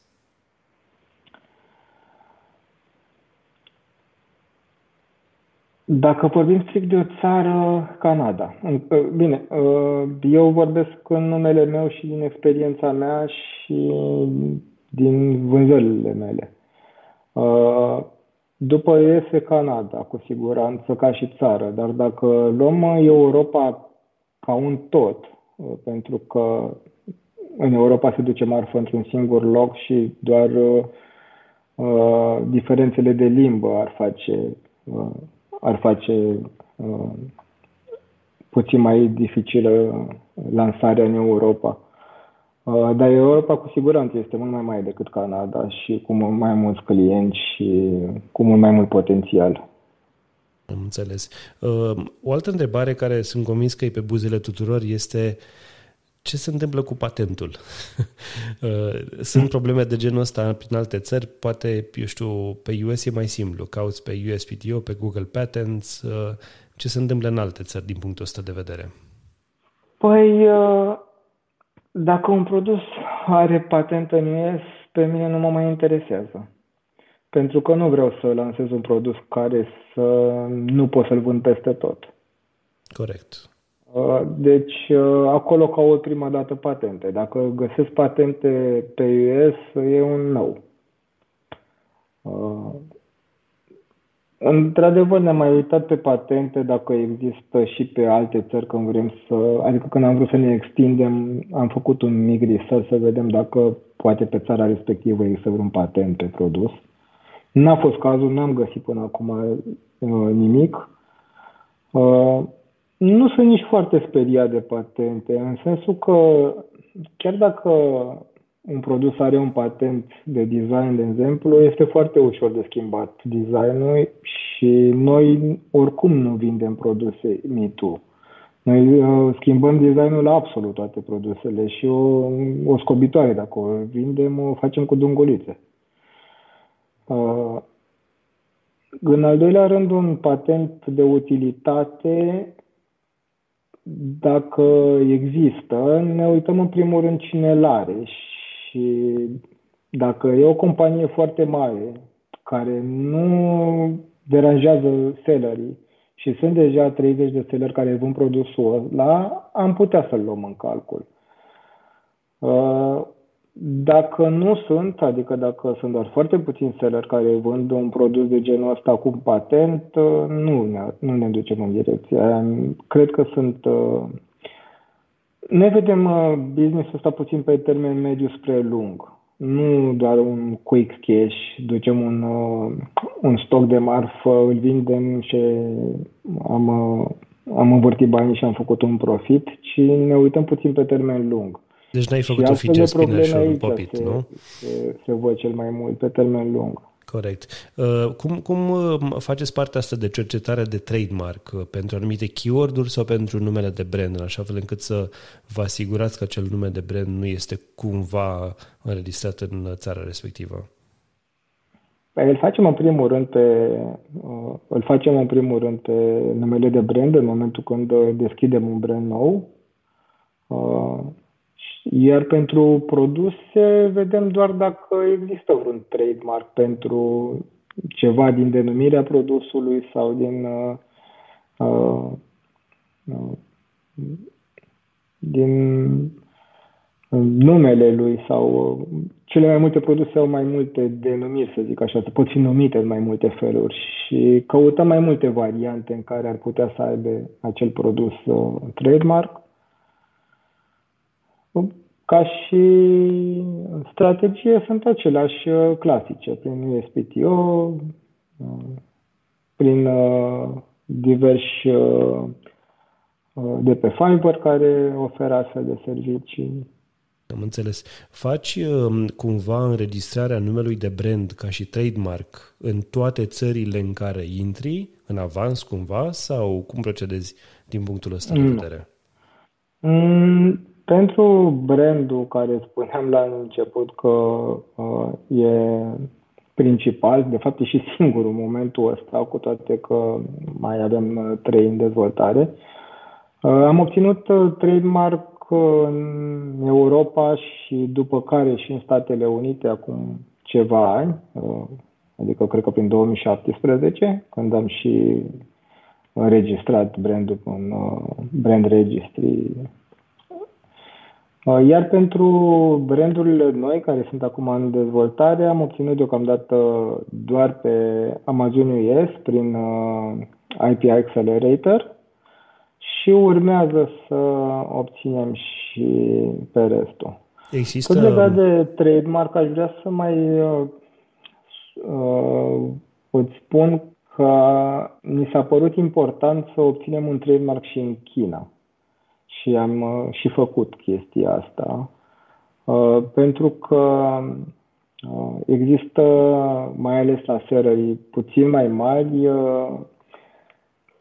C: Dacă vorbim strict de o țară, Canada. Bine, eu vorbesc în numele meu și din experiența mea și din vânzările mele. După este Canada, cu siguranță, ca și țară, dar dacă luăm Europa ca un tot, uh, pentru că în Europa se duce marfă într-un singur loc și doar uh, uh, diferențele de limbă ar face, uh, ar face uh, puțin mai dificilă lansarea în Europa. Uh, dar Europa cu siguranță este mult mai mare decât Canada și cu mult mai mulți clienți și cu mult mai mult potențial.
B: Am înțeles. Uh, o altă întrebare care sunt convins că e pe buzele tuturor este ce se întâmplă cu patentul? Uh, sunt probleme de genul ăsta prin alte țări, poate, eu știu, pe US e mai simplu, cauți pe USPTO, pe Google Patents, uh, ce se întâmplă în alte țări din punctul ăsta de vedere?
C: Păi, dacă un produs are patent în US, pe mine nu mă mai interesează pentru că nu vreau să lansez un produs care să nu pot să-l vând peste tot.
B: Corect.
C: Uh, deci, uh, acolo caut prima dată patente. Dacă găsesc patente pe US, e un nou. Uh, într-adevăr, ne-am mai uitat pe patente dacă există și pe alte țări când vrem să... Adică când am vrut să ne extindem, am făcut un mic research să vedem dacă poate pe țara respectivă există vreun patent pe produs. N-a fost cazul, n-am găsit până acum uh, nimic. Uh, nu sunt nici foarte speriat de patente, în sensul că chiar dacă un produs are un patent de design, de exemplu, este foarte ușor de schimbat designul și noi oricum nu vindem produse MeToo. Noi uh, schimbăm designul la absolut toate produsele și o, o scobitoare, dacă o vindem, o facem cu dungulițe. Uh, în al doilea rând, un patent de utilitate, dacă există, ne uităm în primul rând cine îl are și dacă e o companie foarte mare care nu deranjează sellerii și sunt deja 30 de selleri care vând produsul ăla, am putea să-l luăm în calcul. Uh, dacă nu sunt, adică dacă sunt doar foarte puțini seller care vând un produs de genul ăsta cu un patent, uh, nu ne, nu ne ducem în direcția aia. Cred că sunt... Ne uh, vedem uh, business-ul ăsta puțin pe termen mediu spre lung. nu doar un quick cash, ducem un, uh, un stoc de marfă, îl vindem și am, uh, am învârtit banii și am făcut un profit, ci ne uităm puțin pe termen lung.
B: Deci n-ai făcut un fidget spinner și un popit,
C: se,
B: nu?
C: Se, se văd cel mai mult pe termen lung.
B: Corect. Uh, cum, cum uh, faceți partea asta de cercetare de trademark uh, pentru anumite keyword-uri sau pentru numele de brand, în așa fel încât să vă asigurați că acel nume de brand nu este cumva înregistrat în țara respectivă?
C: Păi îl facem în primul rând pe îl facem în primul rând pe numele de brand în momentul când deschidem un brand nou iar pentru produse vedem doar dacă există vreun trademark pentru ceva din denumirea produsului sau din uh, uh, uh din numele lui sau uh, cele mai multe produse au mai multe denumiri, să zic așa, se pot fi numite în mai multe feluri și căutăm mai multe variante în care ar putea să aibă acel produs uh, trademark ca și strategie sunt aceleași uh, clasice, prin USPTO, uh, prin uh, diversi de pe Fiverr care oferă astfel de servicii.
B: Am înțeles. Faci um, cumva înregistrarea numelui de brand ca și trademark în toate țările în care intri, în avans cumva, sau cum procedezi din punctul ăsta de vedere?
C: Mm, pentru brandul care spuneam la început că uh, e principal, de fapt e și singurul momentul ăsta, cu toate că mai avem uh, trei în dezvoltare, uh, am obținut uh, trademark în Europa și după care și în Statele Unite acum ceva ani, uh, adică cred că prin 2017, când am și înregistrat brandul în uh, brand registry Uh, iar pentru brandurile noi care sunt acum în dezvoltare, am obținut deocamdată doar pe Amazon US prin uh, IP Accelerator și urmează să obținem și pe restul.
B: Există...
C: Tot legat de trademark, aș vrea să mai uh, uh, îți spun că mi s-a părut important să obținem un trademark și în China și am uh, și făcut chestia asta. Uh, pentru că uh, există, mai ales la serării puțin mai mari,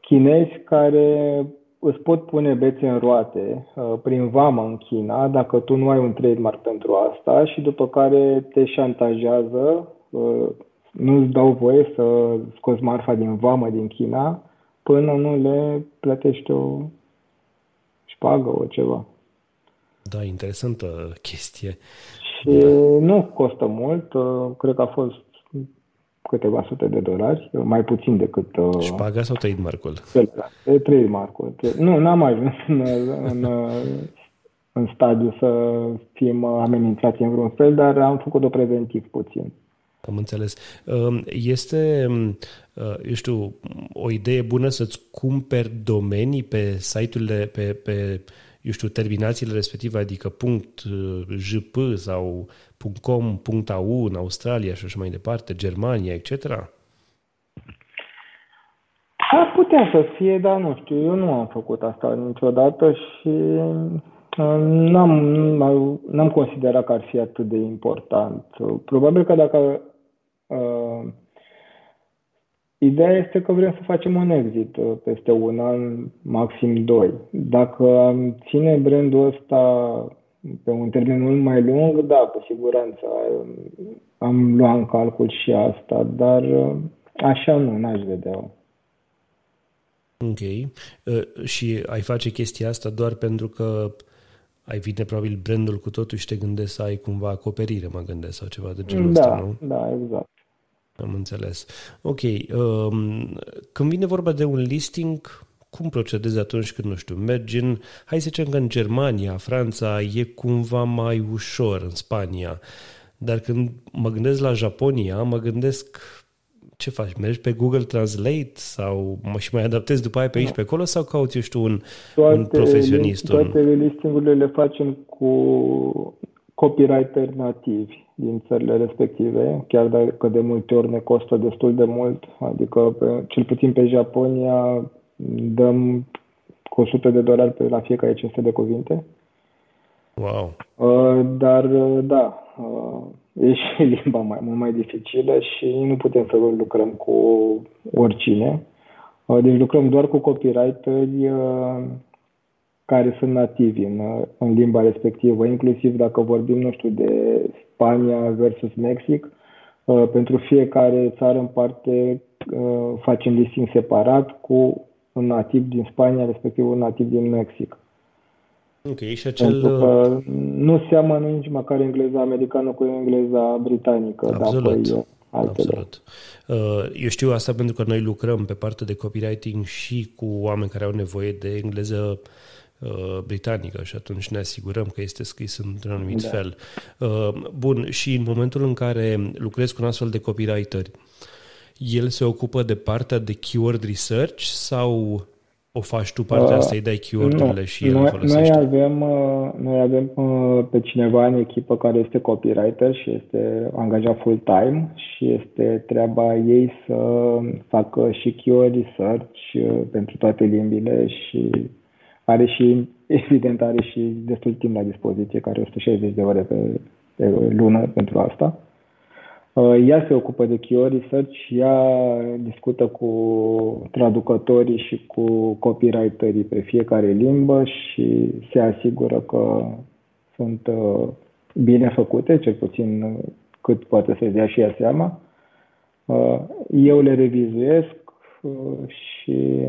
C: chinezi care îți pot pune bețe în roate prin vamă în China dacă tu nu ai un trademark pentru asta și după care te șantajează, nu îți dau voie să scoți marfa din vamă din China până nu le plătești o șpagă, o ceva.
B: Da, interesantă chestie.
C: Și da. nu costă mult, uh, cred că a fost câteva sute de dolari, mai puțin decât...
B: Uh, Șpaga sau trademark-ul?
C: Trademark-ul. Nu, n-am ajuns în, în, în stadiu să fim amenințați în vreun fel, dar am făcut-o preventiv puțin.
B: Am înțeles. Um, este, um, uh, eu știu, o idee bună să-ți cumperi domenii pe site-urile, pe, pe eu știu, terminațiile respective, adică .jp sau .com, .au în Australia și așa mai departe, Germania, etc.?
C: Ar putea să fie, dar nu știu, eu nu am făcut asta niciodată și uh, n-am, n-am considerat că ar fi atât de important. Probabil că dacă Uh, ideea este că vrem să facem un exit uh, peste un an, maxim doi. Dacă am ține brandul ăsta pe un termen mult mai lung, da, cu siguranță am luat în calcul și asta, dar uh, așa nu, n-aș vedea.
B: Ok. Uh, și ai face chestia asta doar pentru că ai vine probabil brandul cu totul și te gândești să ai cumva acoperire, mă gândesc, sau ceva de genul
C: da,
B: ăsta, nu?
C: Da, exact.
B: Am înțeles. Ok. Um, când vine vorba de un listing, cum procedezi atunci când, nu știu, mergi în, hai să zicem că în Germania, Franța, e cumva mai ușor, în Spania, dar când mă gândesc la Japonia, mă gândesc ce faci? Mergi pe Google Translate sau mă și mai adaptezi după aia pe aici, pe acolo sau cauți, eu știu, un, toate, un profesionist?
C: Toate un... listingurile le facem cu copywriter nativi. Din țările respective, chiar dacă de multe ori ne costă destul de mult, adică pe, cel puțin pe Japonia dăm cu 100 de dolari pe la fiecare 500 de cuvinte.
B: Wow.
C: Uh, dar, uh, da, uh, e și limba mai, mult mai dificilă și nu putem să lucrăm cu oricine. Uh, deci lucrăm doar cu copywriteri uh, care sunt nativi în, în limba respectivă, inclusiv dacă vorbim, nu știu, de Spania versus Mexic, uh, pentru fiecare țară în parte uh, facem listing separat cu un nativ din Spania, respectiv un nativ din Mexic.
B: Ok, și acel...
C: Pentru că nu seamănă nici măcar engleza americană cu engleza britanică.
B: Absolut. Dar, Absolut. Uh, eu știu asta pentru că noi lucrăm pe partea de copywriting și cu oameni care au nevoie de engleză Uh, britanică și atunci ne asigurăm că este scris într-un anumit da. fel. Uh, bun, și în momentul în care lucrezi cu un astfel de copywriter, el se ocupă de partea de keyword research sau o faci tu partea uh, asta, îi dai keyword-urile și el
C: noi,
B: folosește?
C: Noi avem, uh, noi avem pe cineva în echipă care este copywriter și este angajat full-time și este treaba ei să facă și keyword research pentru toate limbile și are și, evident, are și destul timp la dispoziție, care 160 de ore pe, pe lună pentru asta. Uh, ea se ocupă de keyword research, ea discută cu traducătorii și cu copywriterii pe fiecare limbă și se asigură că sunt uh, bine făcute, cel puțin cât poate să dea și ea seama. Uh, eu le revizuiesc și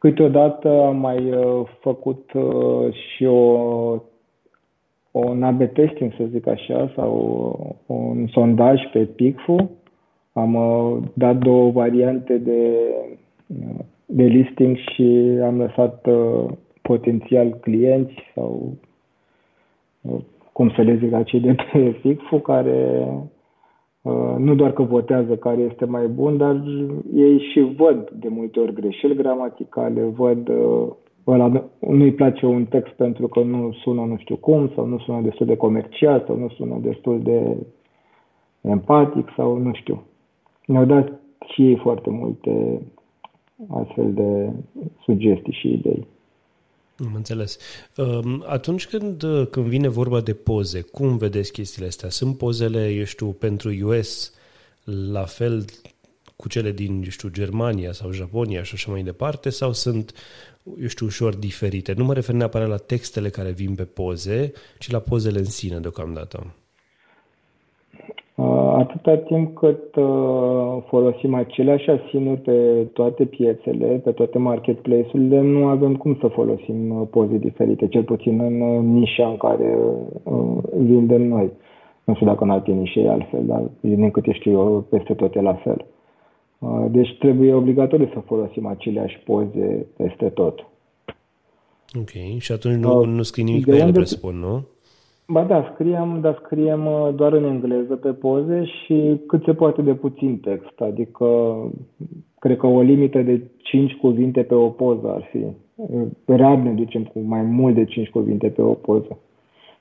C: Câteodată am mai uh, făcut uh, și o, un AB testing, să zic așa, sau un sondaj pe PICFU. Am uh, dat două variante de, de listing și am lăsat potențial clienți sau cum să le zic, acei de pe PICFU care Uh, nu doar că votează care este mai bun, dar ei și văd de multe ori greșeli gramaticale, văd uh, ăla, nu-i place un text pentru că nu sună nu știu cum, sau nu sună destul de comercial, sau nu sună destul de empatic, sau nu știu. Ne-au dat și ei foarte multe astfel de sugestii și idei.
B: Am înțeles. Um, atunci când, uh, când vine vorba de poze, cum vedeți chestiile astea? Sunt pozele, eu știu, pentru US la fel cu cele din, eu știu, Germania sau Japonia și așa mai departe, sau sunt, eu știu, ușor diferite? Nu mă refer neapărat la textele care vin pe poze, ci la pozele în sine deocamdată.
C: Atâta timp cât uh, folosim aceleași asinuri pe toate piețele, pe toate marketplace-urile, nu avem cum să folosim uh, poze diferite, cel puțin în uh, nișa în care vindem noi. Nu știu dacă în alte nișe e altfel, dar din câte știu eu, peste tot e la fel. Deci trebuie obligatoriu să folosim aceleași poze peste tot.
B: Ok, și atunci nu, nu scrii nimic de pe ele, presupun, nu?
C: Ba da, scriem, dar scriem uh, doar în engleză pe poze și cât se poate de puțin text. Adică, cred că o limită de 5 cuvinte pe o poză ar fi. Rar ne ducem cu mai mult de 5 cuvinte pe o poză.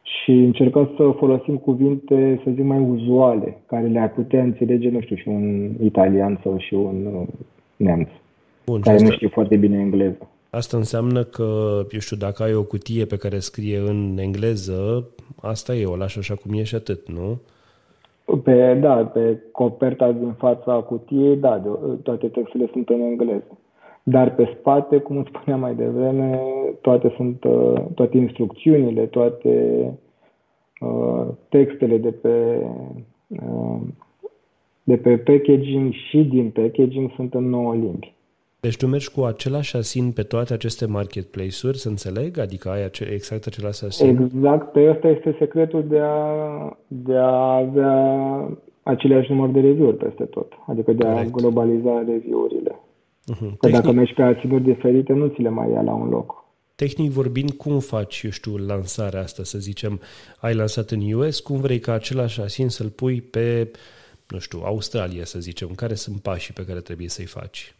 C: Și încercăm să folosim cuvinte, să zic, mai uzuale, care le-ar putea înțelege, nu știu, și un italian sau și un uh, neamț, Bun, care nu știe foarte bine engleză.
B: Asta înseamnă că, eu știu, dacă ai o cutie pe care scrie în engleză, asta e, o lași așa cum e și atât, nu?
C: Pe, da, pe coperta din fața cutiei, da, de, toate textele sunt în engleză. Dar pe spate, cum spuneam mai devreme, toate sunt, uh, toate instrucțiunile, toate uh, textele de pe, uh, de pe packaging și din packaging sunt în nouă limbi.
B: Deci tu mergi cu același asin pe toate aceste marketplace-uri, să înțeleg? Adică ai ace- exact același asin?
C: Exact, pe ăsta este secretul de a, de a avea aceleași număr de review-uri peste tot. Adică de Correct. a globaliza review-urile. Uh-huh. Că Tehnic... dacă mergi pe asinuri diferite, nu ți le mai ia la un loc.
B: Tehnic vorbind, cum faci, eu știu, lansarea asta, să zicem, ai lansat în US, cum vrei ca același asin să-l pui pe, nu știu, Australia, să zicem, care sunt pașii pe care trebuie să-i faci?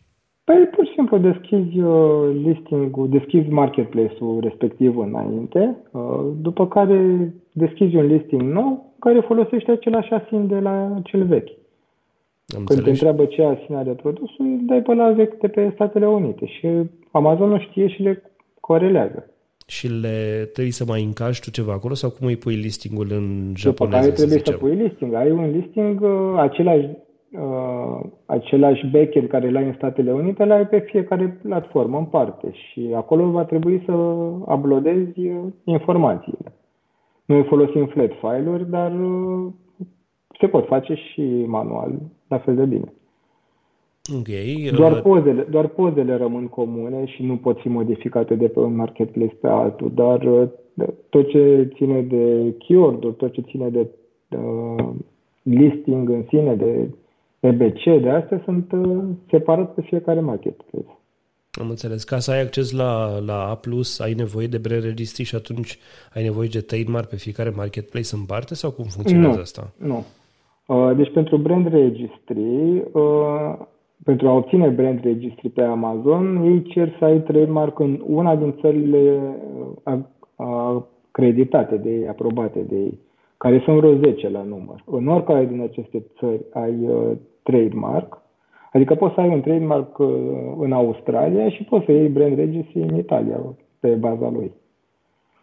C: Păi pur și simplu deschizi uh, listing-ul, deschizi marketplace-ul respectiv înainte, uh, după care deschizi un listing nou, care folosește același asin de la cel vechi. Am Când te întreabă ce asin are produsul, îl dai pe la vechi de pe Statele Unite și Amazon o știe și le corelează.
B: Și le trebuie să mai încași tu ceva acolo sau cum îi pui listingul în japoneză?
C: După trebuie să, să pui listing. Ai un listing, uh, același, uh, același backend care l-ai în Statele Unite, l-ai pe fiecare platformă în parte și acolo va trebui să uploadezi uh, informațiile. Noi folosim flat file-uri, dar uh, se pot face și manual, la fel de bine.
B: Okay.
C: Doar, uh, pozele, doar pozele rămân comune și nu pot fi modificate de pe un marketplace pe altul, dar uh, tot ce ține de keyword tot ce ține de uh, listing în sine, de EBC, de astea sunt uh, separat pe fiecare marketplace.
B: Am înțeles. Ca să ai acces la, la A+, ai nevoie de brand registry și atunci ai nevoie de trademark pe fiecare marketplace în parte sau cum funcționează
C: nu,
B: asta?
C: Nu. Uh, deci pentru brand registry, uh, pentru a obține brand registry pe Amazon, ei cer să ai trademark în una din țările uh, acreditate de ei, aprobate de ei, care sunt vreo 10 la număr. În oricare din aceste țări ai trademark, Adică poți să ai un trademark uh, în Australia și poți să iei brand registry în Italia pe baza lui.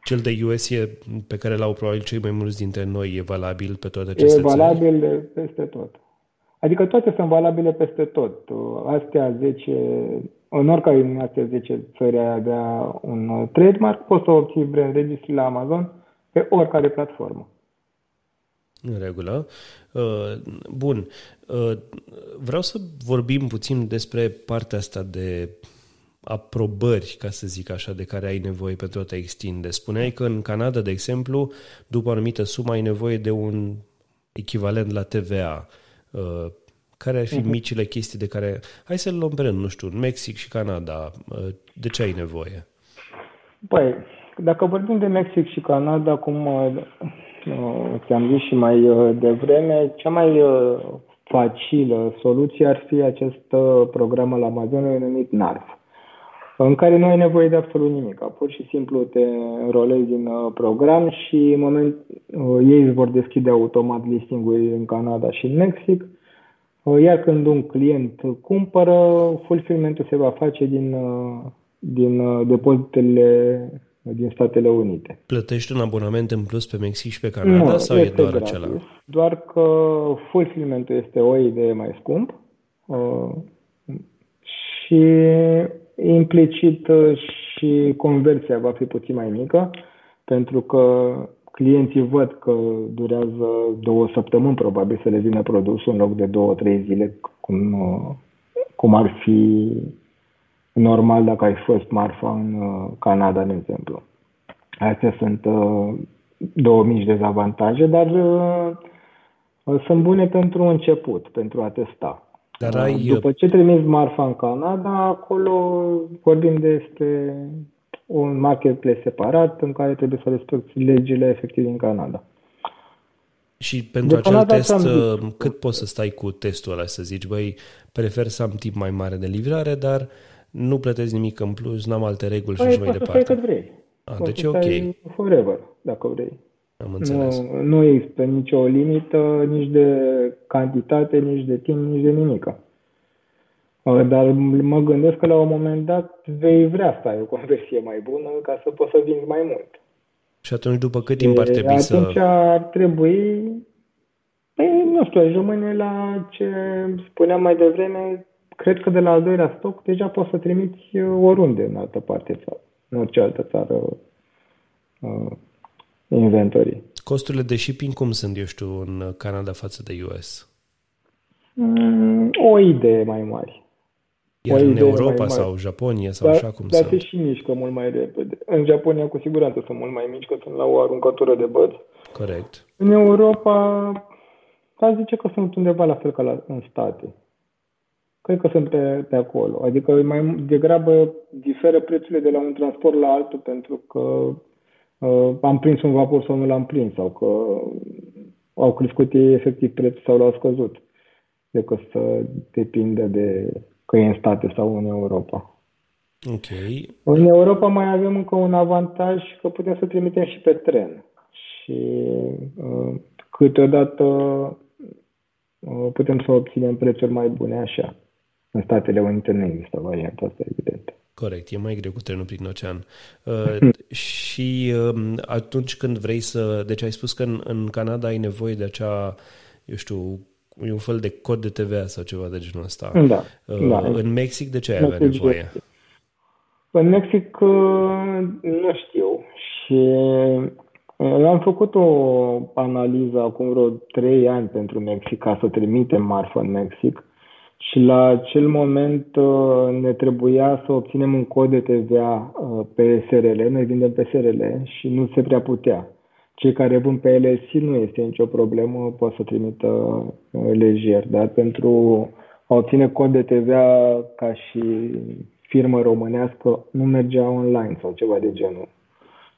B: Cel de US e, pe care l-au probabil cei mai mulți dintre noi e valabil pe toate aceste
C: E valabil țări? peste tot. Adică toate sunt valabile peste tot. Uh, astea 10, în oricare din astea 10 țări ai avea un uh, trademark, poți să obții brand registry la Amazon pe oricare platformă.
B: În regulă. Uh, bun. Uh, vreau să vorbim puțin despre partea asta de aprobări, ca să zic așa, de care ai nevoie pentru a te extinde. Spuneai că în Canada, de exemplu, după o anumită sumă ai nevoie de un echivalent la TVA. Uh, care ar fi uh-huh. micile chestii de care... Hai să le luăm pe rând, nu știu, Mexic și Canada. De ce ai nevoie?
C: Păi, dacă vorbim de Mexic și Canada, acum ți-am zis și mai uh, devreme, cea mai uh, facilă soluție ar fi acest uh, program al Amazonului numit NARF, în care nu ai nevoie de absolut nimic. Pur și simplu te înrolezi în program și în moment ei îți vor deschide automat listing-uri în Canada și în Mexic, iar când un client cumpără, fulfillmentul se va face din, din depozitele din Statele Unite.
B: Plătești un abonament în plus pe Mexic și pe Canada nu, sau e doar gratis, acela?
C: Doar că fulfillmentul este o idee mai scump uh, și implicit uh, și conversia va fi puțin mai mică pentru că clienții văd că durează două săptămâni probabil să le vină produsul în loc de două, trei zile cum, uh, cum ar fi normal dacă ai fost marfa în uh, Canada, de exemplu. Astea sunt uh, două mici dezavantaje, dar uh, sunt bune pentru început, pentru a testa. Dar ai... După ce trimis marfa în Canada, acolo vorbim despre un marketplace separat în care trebuie să respecti legile efectiv din Canada.
B: Și pentru de acel test, cât poți să stai cu testul ăla, să zici, băi, prefer să am timp mai mare de livrare, dar uh, nu plătesc nimic în plus, n-am alte reguli păi, și mai departe.
C: Să cât vrei.
B: Ah, deci e ok.
C: Forever, dacă vrei.
B: Am înțeles.
C: Nu, nu există nicio limită, nici de cantitate, nici de timp, nici de nimică. Uh, dar mă gândesc că la un moment dat vei vrea să ai o conversie mai bună ca să poți să vinzi mai mult.
B: Și atunci după cât timp ar trebui
C: atunci
B: să...
C: Atunci ar trebui, păi, nu știu, aș rămâne la ce spuneam mai devreme, cred că de la al doilea stoc deja poți să trimiți uh, oriunde în altă parte, în orice altă țară uh, inventorii.
B: Costurile de shipping cum sunt, eu știu, în Canada față de US?
C: Mm, o idee mai mare.
B: Iar în Europa sau Japonia sau
C: dar,
B: așa cum
C: dar
B: sunt?
C: se și mișcă mult mai repede. În Japonia cu siguranță sunt mult mai mici, că sunt la o aruncătură de băți.
B: Corect.
C: În Europa, aș zice că sunt undeva la fel ca la, în state. Cred că sunt pe, pe acolo. Adică mai degrabă diferă prețurile de la un transport la altul pentru că uh, am prins un vapor sau nu l-am prins sau că au crescut ei efectiv prețul sau l-au scăzut decât să depinde de că e în state sau în Europa.
B: Ok.
C: În Europa mai avem încă un avantaj că putem să trimitem și pe tren. Și uh, câteodată uh, putem să obținem prețuri mai bune așa. În Statele Unite nu există varianta asta, evident.
B: Corect, e mai greu cu trenul prin ocean. Uh, și uh, atunci când vrei să... Deci ai spus că în, în Canada ai nevoie de acea, eu știu, e un fel de cod de TVA sau ceva de genul ăsta.
C: Da.
B: Uh,
C: da.
B: În Mexic de ce ai avea nevoie?
C: În Mexic uh, nu știu. Și eu am făcut o analiză acum vreo trei ani pentru Mexic ca să trimitem marfă în Mexic și la acel moment uh, ne trebuia să obținem un cod de TVA uh, pe SRL, noi vindem pe SRL și nu se prea putea. Cei care vând pe LSI nu este nicio problemă, pot să trimită uh, lejer, dar pentru a obține cod de TVA ca și firmă românească nu mergea online sau ceva de genul.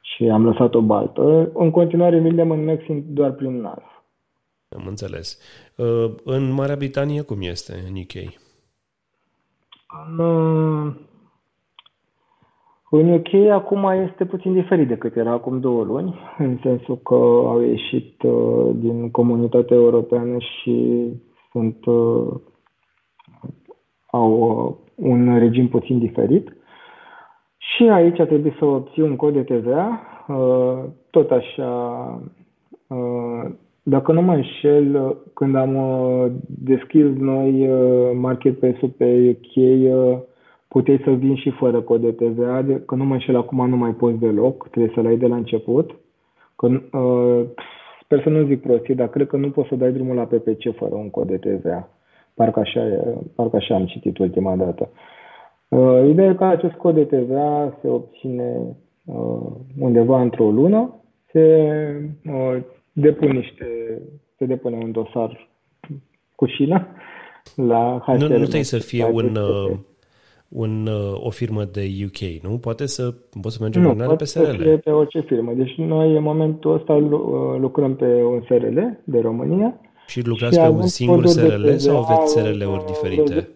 C: Și am lăsat o baltă. În continuare vindem în Mexic doar prin NAS.
B: Am înțeles. Uh, în Marea Britanie cum este, în UK?
C: În, uh, în UK acum este puțin diferit decât era acum două luni, în sensul că au ieșit uh, din comunitatea europeană și sunt au un regim puțin diferit. Și aici trebuie să obții un cod de TVA, tot așa dacă nu mă înșel, când am uh, deschis noi uh, marketplace-ul pe UK, uh, puteai să vin și fără cod de TVA, că nu mă înșel acum nu mai poți deloc, trebuie să-l ai de la început. Că, sper să nu zic prostii, dar cred că nu poți să dai drumul la PPC fără un cod de TVA. Parcă așa, parcă așa am citit ultima dată. Ideea e că acest cod de TVA se obține undeva într-o lună, se depun niște, se depune un dosar cu șina la HCR.
B: Nu, nu trebuie să fie un, uh, un, uh, o firmă de UK, nu? Poate să, poți să mergi
C: nu,
B: pe SRL. Nu,
C: fie pe orice firmă. Deci noi în momentul ăsta uh, lucrăm pe un SRL de România.
B: Și lucrați și pe un singur SRL sau aveți SRL-uri diferite?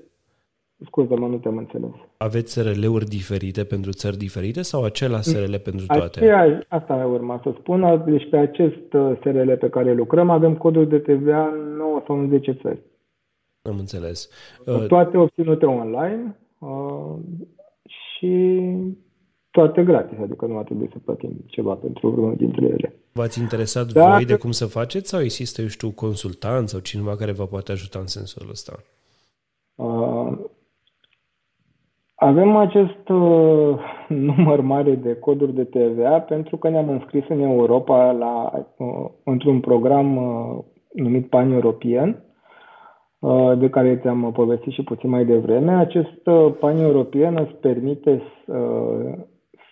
C: Scuză-mă, nu te-am înțeles.
B: Aveți SRL-uri diferite pentru țări diferite sau același SRL pentru toate?
C: Aceea, asta mai urma să spun. Deci pe acest uh, SRL pe care lucrăm avem codul de TVA în 9 sau în 10 țări.
B: Am înțeles.
C: Uh, toate obținute online uh, și toate gratis, adică nu ar trebui să plătim ceva pentru vreunul dintre ele.
B: V-ați interesat da, voi de cum să faceți sau există, eu știu, consultant sau cineva care vă poate ajuta în sensul ăsta? Uh,
C: avem acest uh, număr mare de coduri de TVA pentru că ne-am înscris în Europa la, uh, într-un program uh, numit Pan European, uh, de care ți-am povestit și puțin mai devreme. Acest uh, Pan European îți permite să,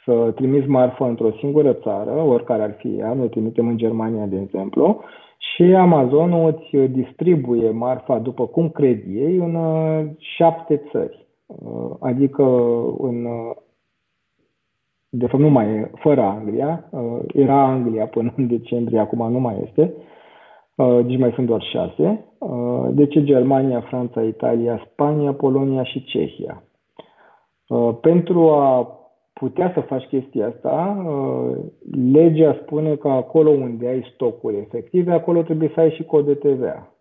C: să trimiți marfă într-o singură țară, oricare ar fi ea, noi trimitem în Germania, de exemplu, și Amazon îți distribuie marfa după cum cred ei în uh, șapte țări. Uh, adică în de fapt nu mai e, fără Anglia, uh, era Anglia până în decembrie, acum nu mai este, uh, deci mai sunt doar șase, deci Germania, Franța, Italia, Spania, Polonia și Cehia. Pentru a putea să faci chestia asta, legea spune că acolo unde ai stocuri efective, acolo trebuie să ai și cod de TVA.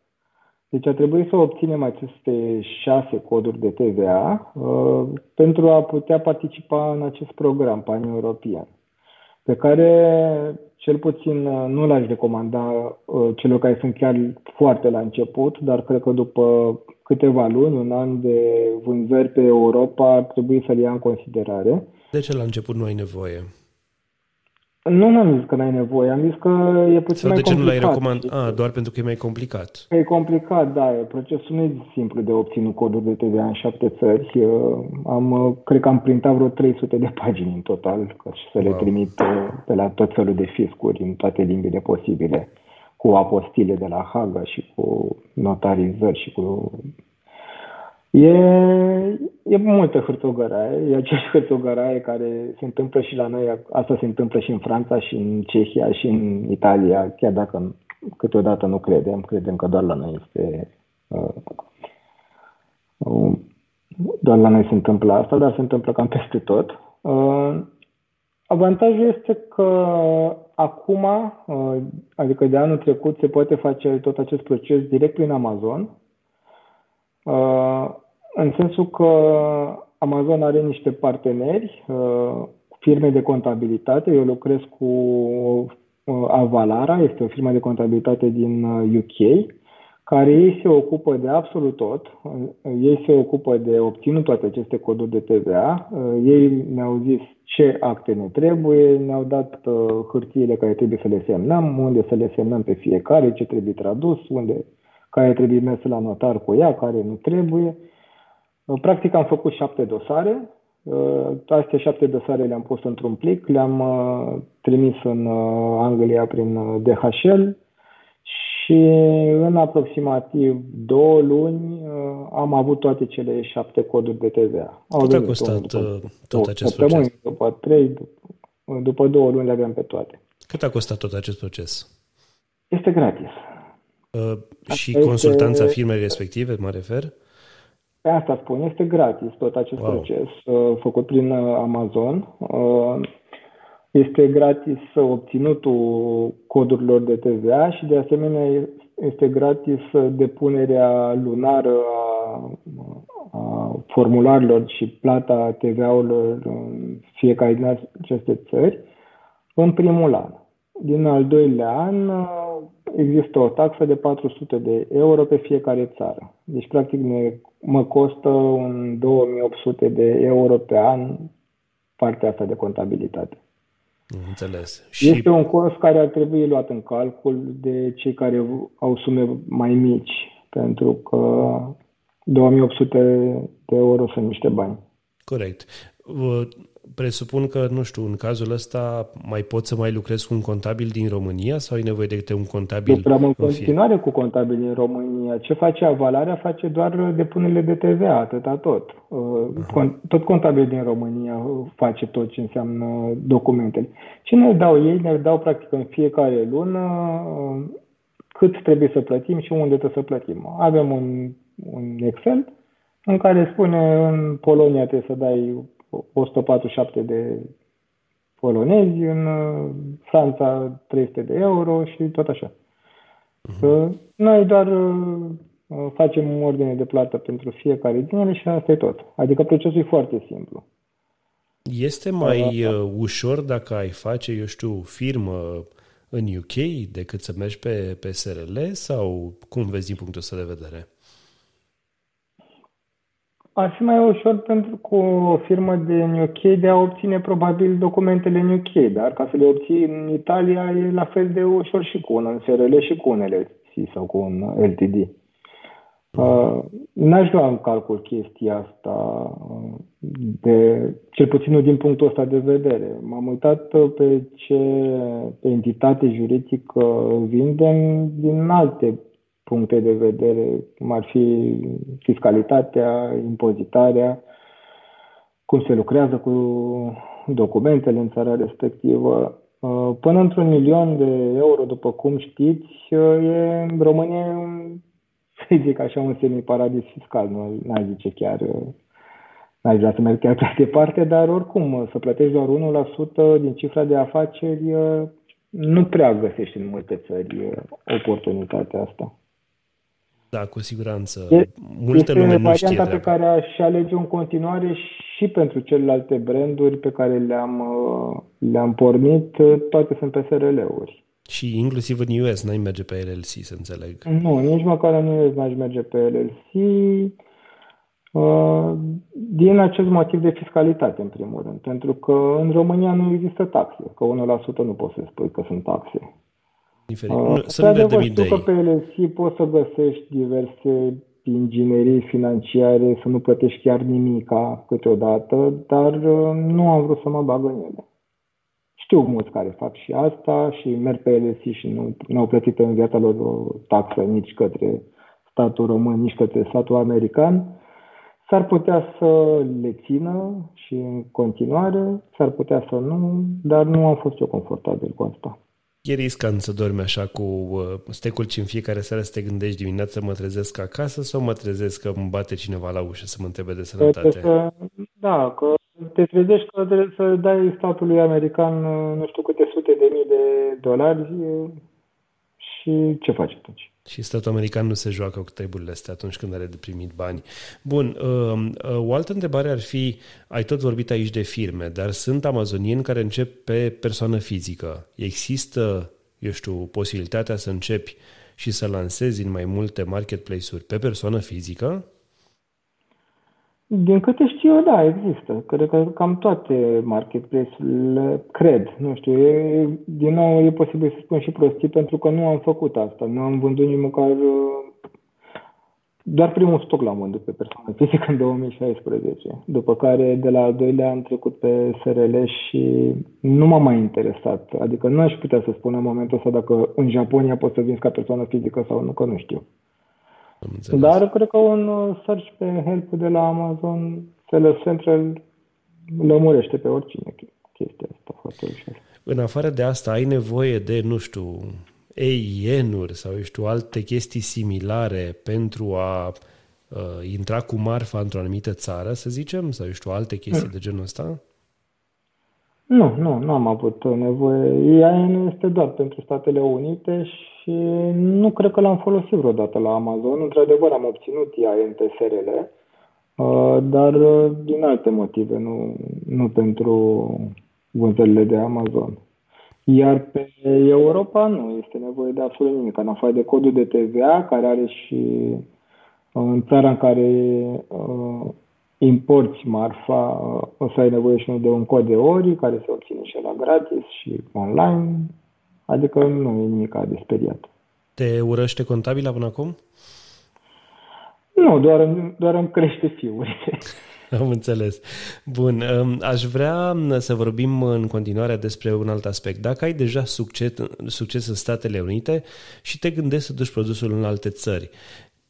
C: Deci a trebuit să obținem aceste șase coduri de TVA uh, pentru a putea participa în acest program pan-european, pe care cel puțin uh, nu l-aș recomanda uh, celor care sunt chiar foarte la început, dar cred că după câteva luni, un an de vânzări pe Europa, ar trebui să-l ia în considerare.
B: De ce la început nu ai nevoie?
C: Nu n-am zis că n-ai nevoie, am zis că e puțin
B: Sau
C: mai
B: de ce
C: complicat.
B: nu l-ai recomandat? Ah, doar pentru că e mai complicat.
C: E complicat, da. Procesul nu e simplu de obținut codul de TVA în șapte țări. Am, cred că am printat vreo 300 de pagini în total ca și să wow. le trimit uh, pe la tot felul de fiscuri în toate limbile posibile cu apostile de la Haga și cu notarizări și cu E, e multă hârtogăraie, e aceeași hârtogăraie care se întâmplă și la noi, asta se întâmplă și în Franța, și în Cehia, și în Italia, chiar dacă câteodată nu credem, credem că doar la noi este uh, uh, doar la noi se întâmplă asta, dar se întâmplă cam peste tot. Uh, avantajul este că acum, uh, adică de anul trecut, se poate face tot acest proces direct prin Amazon, uh, în sensul că Amazon are niște parteneri, uh, firme de contabilitate. Eu lucrez cu uh, Avalara, este o firmă de contabilitate din UK, uh, care ei se ocupă de absolut tot. Ei se ocupă de obținut toate aceste coduri de TVA. Ei ne-au zis ce acte ne trebuie, ne-au dat hârtiile care trebuie să le semnăm, unde să le semnăm pe fiecare, ce trebuie tradus, unde care trebuie mers la notar cu ea, care nu trebuie. Practic am făcut șapte dosare. Uh, Aceste șapte dosare le-am pus într-un plic, le-am uh, trimis în uh, Anglia prin DHL și în aproximativ două luni am avut toate cele șapte coduri de TVA.
B: Au Cât a costat după, tot acest proces?
C: După trei, după, după două luni le aveam pe toate.
B: Cât a costat tot acest proces?
C: Este gratis.
B: Uh, și Asta consultanța este... firmei respective, mă refer?
C: Pe asta spun, este gratis tot acest wow. proces uh, făcut prin uh, Amazon. Uh, este gratis obținutul codurilor de TVA și de asemenea este gratis depunerea lunară a, a formularelor și plata TVA-urilor în fiecare din aceste țări în primul an. Din al doilea an există o taxă de 400 de euro pe fiecare țară. Deci, practic, ne, mă costă un 2800 de euro pe an partea asta de contabilitate.
B: Înțeles.
C: Și... Este un cost care ar trebui luat în calcul de cei care au sume mai mici, pentru că 2800 de euro sunt niște bani.
B: Corect presupun că, nu știu, în cazul ăsta mai pot să mai lucrez cu un contabil din România sau ai nevoie de un contabil?
C: Lucrăm în continuare cu contabil din România. Ce face avalarea? Face doar depunerile de TVA, atâta tot. Uh-huh. Tot contabil din România face tot ce înseamnă documentele. Ce ne dau ei? Ne dau practic în fiecare lună uh, cât trebuie să plătim și unde trebuie să plătim. Avem un, un Excel în care spune în Polonia trebuie să dai 147 de polonezi, în uh, Franța 300 de euro și tot așa. Uh-huh. Noi doar uh, facem ordine de plată pentru fiecare din ele și asta e tot. Adică procesul e foarte simplu.
B: Este mai uh, ușor dacă ai face, eu știu, firmă în UK decât să mergi pe, pe SRL sau cum vezi din punctul ăsta de vedere?
C: Ar fi mai ușor pentru cu o firmă din UK de a obține probabil documentele în UK, dar ca să le obții în Italia e la fel de ușor și cu un SRL și cu un LLC sau cu un LTD. Uh, n-aș lua în calcul chestia asta, uh, de, cel puțin din punctul ăsta de vedere. M-am uitat pe ce pe entitate juridică vindem din alte puncte de vedere, cum ar fi fiscalitatea, impozitarea, cum se lucrează cu documentele în țara respectivă. Uh, până într-un milion de euro, după cum știți, uh, e în România, să zic așa, un semi-paradis fiscal. Nu aș zice chiar, uh, n-aș vrea să merg chiar prea departe, dar oricum, să plătești doar 1% din cifra de afaceri, nu prea găsești în multe țări oportunitatea asta.
B: Da, cu siguranță. E, Multă lume nu știe
C: varianta pe care aș alege în continuare și pentru celelalte branduri pe care le-am, uh, le-am pornit, toate sunt pe SRL-uri.
B: Și inclusiv în US n-ai merge pe LLC, să înțeleg.
C: Nu, nici măcar în US n-aș merge pe LLC. Uh, din acest motiv de fiscalitate, în primul rând. Pentru că în România nu există taxe, că 1% nu poți să spui că sunt taxe.
B: Diferit. Uh, să nu vedem idei.
C: că pe LSI poți să găsești diverse inginerii financiare, să nu plătești chiar nimica câteodată, dar uh, nu am vrut să mă bag în ele. Știu mulți care fac și asta și merg pe LSI și nu, nu au plătit în viața lor o taxă nici către statul român, nici către statul american. S-ar putea să le țină și în continuare, s-ar putea să nu, dar nu am fost eu confortabil cu asta.
B: E riscant să dormi așa cu uh, stecul în fiecare seară să te gândești dimineața mă trezesc acasă sau mă trezesc că îmi bate cineva la ușă să mă întrebe de sănătate?
C: Că, da, că te trezești că trebuie să dai statului american nu știu câte sute de mii de dolari și ce faci atunci?
B: Și statul american nu se joacă cu treburile astea atunci când are de primit bani. Bun, um, uh, o altă întrebare ar fi, ai tot vorbit aici de firme, dar sunt amazonieni care încep pe persoană fizică. Există, eu știu, posibilitatea să începi și să lansezi în mai multe marketplace-uri pe persoană fizică?
C: Din câte știu eu, da, există. Cred că cam toate marketplace-urile cred. Nu știu, e, din nou e posibil să spun și prostii pentru că nu am făcut asta. Nu am vândut nici măcar... Doar primul stoc l-am vândut pe persoană fizică în 2016. După care de la al doilea am trecut pe SRL și nu m-a mai interesat. Adică nu aș putea să spun în momentul ăsta dacă în Japonia poți să vinzi ca persoană fizică sau nu, că nu știu. Dar cred că un uh, search pe help de la Amazon Seller Central lămurește pe oricine chestia asta foarte ușor.
B: În afară de asta, ai nevoie de, nu știu, AIN-uri sau, eu știu, alte chestii similare pentru a uh, intra cu marfa într-o anumită țară, să zicem, sau, eu știu, alte chestii mm. de genul ăsta?
C: Nu, nu, nu am avut nevoie. EIN este doar pentru Statele Unite și nu cred că l-am folosit vreodată la Amazon. Într-adevăr am obținut EIN pe SRL, uh, dar uh, din alte motive, nu, nu pentru vânzările de Amazon. Iar pe Europa nu este nevoie de absolut nimic, în afară de codul de TVA, care are și uh, în țara în care importi marfa, o să ai nevoie și de un cod de ori care se obține și la gratis și online, adică nu e nimic de speriat.
B: Te urăște contabila până acum?
C: Nu, doar, doar îmi crește fiul.
B: Am înțeles. Bun, um, aș vrea să vorbim în continuare despre un alt aspect. Dacă ai deja succes, succes în Statele Unite și te gândești să duci produsul în alte țări,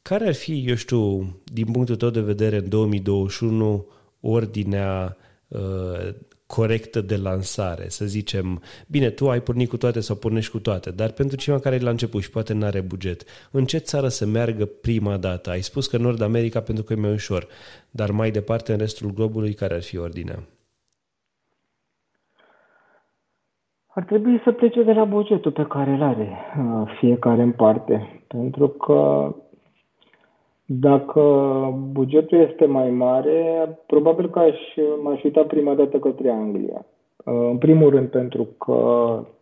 B: care ar fi, eu știu, din punctul tău de vedere, în 2021, ordinea uh, corectă de lansare, să zicem, bine, tu ai pornit cu toate sau pornești cu toate, dar pentru cineva care e la început și poate nu are buget, în ce țară să meargă prima dată? Ai spus că Nord America pentru că e mai ușor, dar mai departe în restul globului, care ar fi ordinea?
C: Ar trebui să plece de la bugetul pe care îl are uh, fiecare în parte, pentru că dacă bugetul este mai mare, probabil că aș, m-aș uita prima dată către Anglia. În primul rând pentru că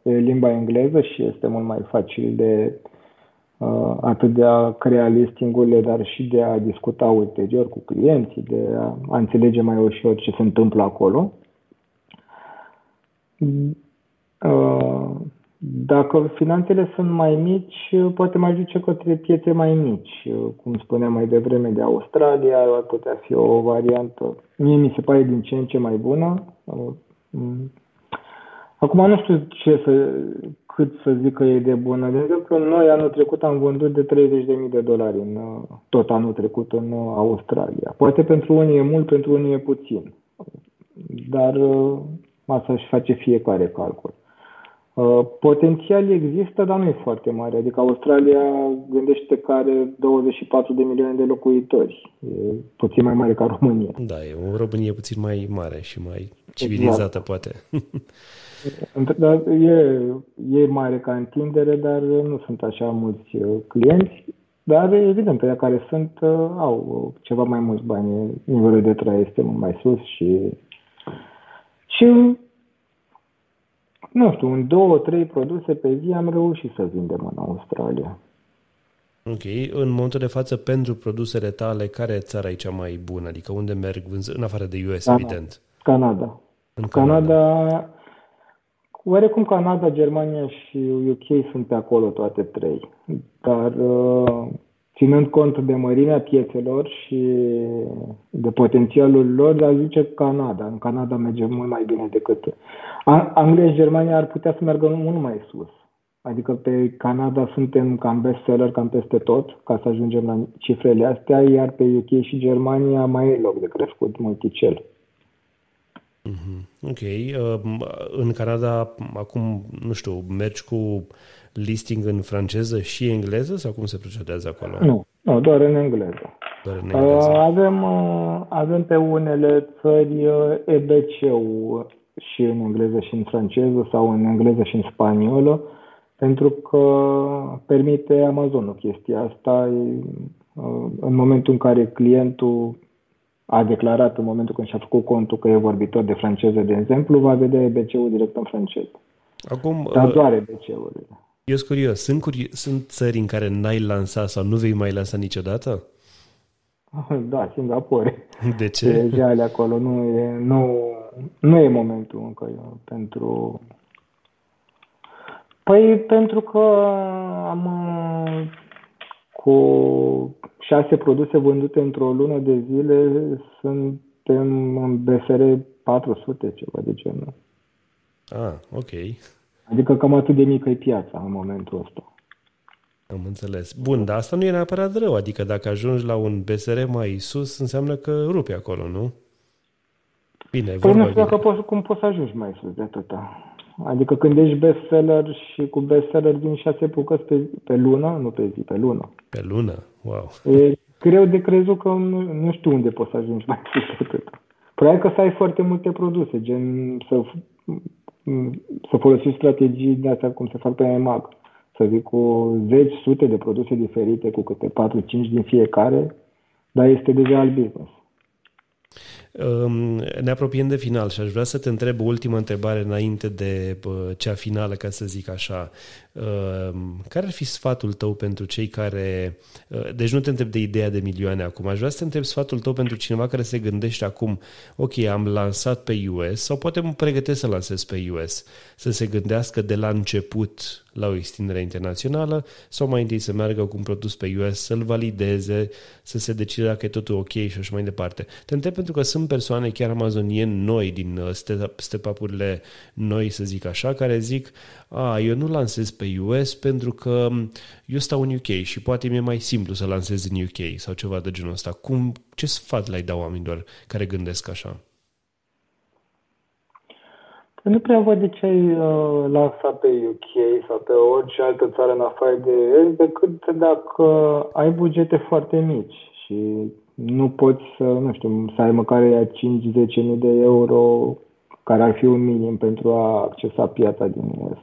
C: e limba engleză și este mult mai facil de uh, atât de a crea listingurile, dar și de a discuta ulterior cu clienții, de a înțelege mai ușor ce se întâmplă acolo. Uh, dacă finanțele sunt mai mici, poate mai duce către piețe mai mici. Cum spuneam mai devreme de Australia, ar putea fi o variantă. Mie mi se pare din ce în ce mai bună. Acum nu știu ce să, cât să zic că e de bună. De exemplu, noi anul trecut am vândut de 30.000 de dolari în, tot anul trecut în Australia. Poate pentru unii e mult, pentru unii e puțin. Dar asta își face fiecare calcul. Uh, potențial există, dar nu e foarte mare. Adică Australia gândește că are 24 de milioane de locuitori. E puțin mai mare ca România.
B: Da, e o Românie puțin mai mare și mai civilizată, exact. poate.
C: Dar e, e mare ca întindere, dar nu sunt așa mulți uh, clienți. Dar, evident, pe care sunt, uh, au ceva mai mulți bani. Nivelul de trai este mult mai sus și și nu știu, în două, trei produse pe zi am reușit să vindem în Australia.
B: Ok. În momentul de față, pentru produsele tale, care e țara e cea mai bună? Adică unde merg vânză, în afară de US, Canada. evident?
C: Canada. În Canada. Canada. Oarecum Canada, Germania și UK sunt pe acolo toate trei. Dar uh, ținând cont de mărimea piețelor și de potențialul lor, aș zice Canada. În Canada merge mult mai bine decât... Anglia și Germania ar putea să meargă mult mai sus. Adică pe Canada suntem cam bestseller cam peste tot, ca să ajungem la cifrele astea, iar pe UK și Germania mai e loc de crescut multicel.
B: Mm-hmm. Ok. Uh, în Canada, acum, nu știu, mergi cu listing în franceză și engleză sau cum se procedează acolo?
C: Nu, nu doar în engleză. Avem, avem pe unele țări EBC-ul și în engleză și în franceză sau în engleză și în spaniolă, pentru că permite Amazonul chestia asta. În momentul în care clientul a declarat în momentul când și-a făcut contul că e vorbitor de franceză, de exemplu, va vedea EBC-ul direct în franceză. Acum, Dar doar EBC-urile.
B: Eu sunt curios. Sunt, curi- sunt țări în care n-ai lansat sau nu vei mai lansa niciodată?
C: Da, Singapore.
B: De ce?
C: Deja acolo nu e, nu, nu e momentul încă pentru... Păi pentru că am cu șase produse vândute într-o lună de zile, suntem în BFR 400, ceva de genul.
B: Ah, ok.
C: Adică cam atât de mică e piața în momentul ăsta.
B: Am înțeles. Bun, dar asta nu e neapărat rău. Adică dacă ajungi la un BSR mai sus, înseamnă că rupi acolo, nu? Bine,
C: păi nu știu dacă poți, cum poți să ajungi mai sus de atâta. Adică când ești bestseller și cu bestseller din șase bucăți pe, pe lună, nu pe zi, pe lună.
B: Pe lună? Wow.
C: E greu de crezut că nu, nu știu unde poți să ajungi mai sus de atât. Probabil că să ai foarte multe produse, gen să, să folosești strategii de astea cum se fac pe EMAG. Să zic cu zeci, sute de produse diferite, cu câte 4-5 din fiecare, dar este deja al business.
B: Ne apropiem de final și aș vrea să te întreb o ultimă întrebare înainte de cea finală, ca să zic așa. Care ar fi sfatul tău pentru cei care... Deci nu te întreb de ideea de milioane acum, aș vrea să te întreb sfatul tău pentru cineva care se gândește acum, ok, am lansat pe US sau poate mă pregătesc să lansez pe US, să se gândească de la început la o extindere internațională sau mai întâi să meargă cu un produs pe US, să-l valideze, să se decide dacă e totul ok și așa mai departe. Te întreb pentru că sunt persoane chiar amazonieni noi din uh, step-up-urile noi, să zic așa, care zic, a, eu nu lansez pe US pentru că eu stau în UK și poate mi-e mai simplu să lansez în UK sau ceva de genul ăsta. Cum, ce sfat le-ai da oamenilor care gândesc așa?
C: Nu prea văd de ce ai uh, lansat pe UK sau pe orice altă țară în afară de el, decât dacă ai bugete foarte mici și nu poți să, nu știu, să ai măcar 5-10 mii de euro care ar fi un minim pentru a accesa piața din US.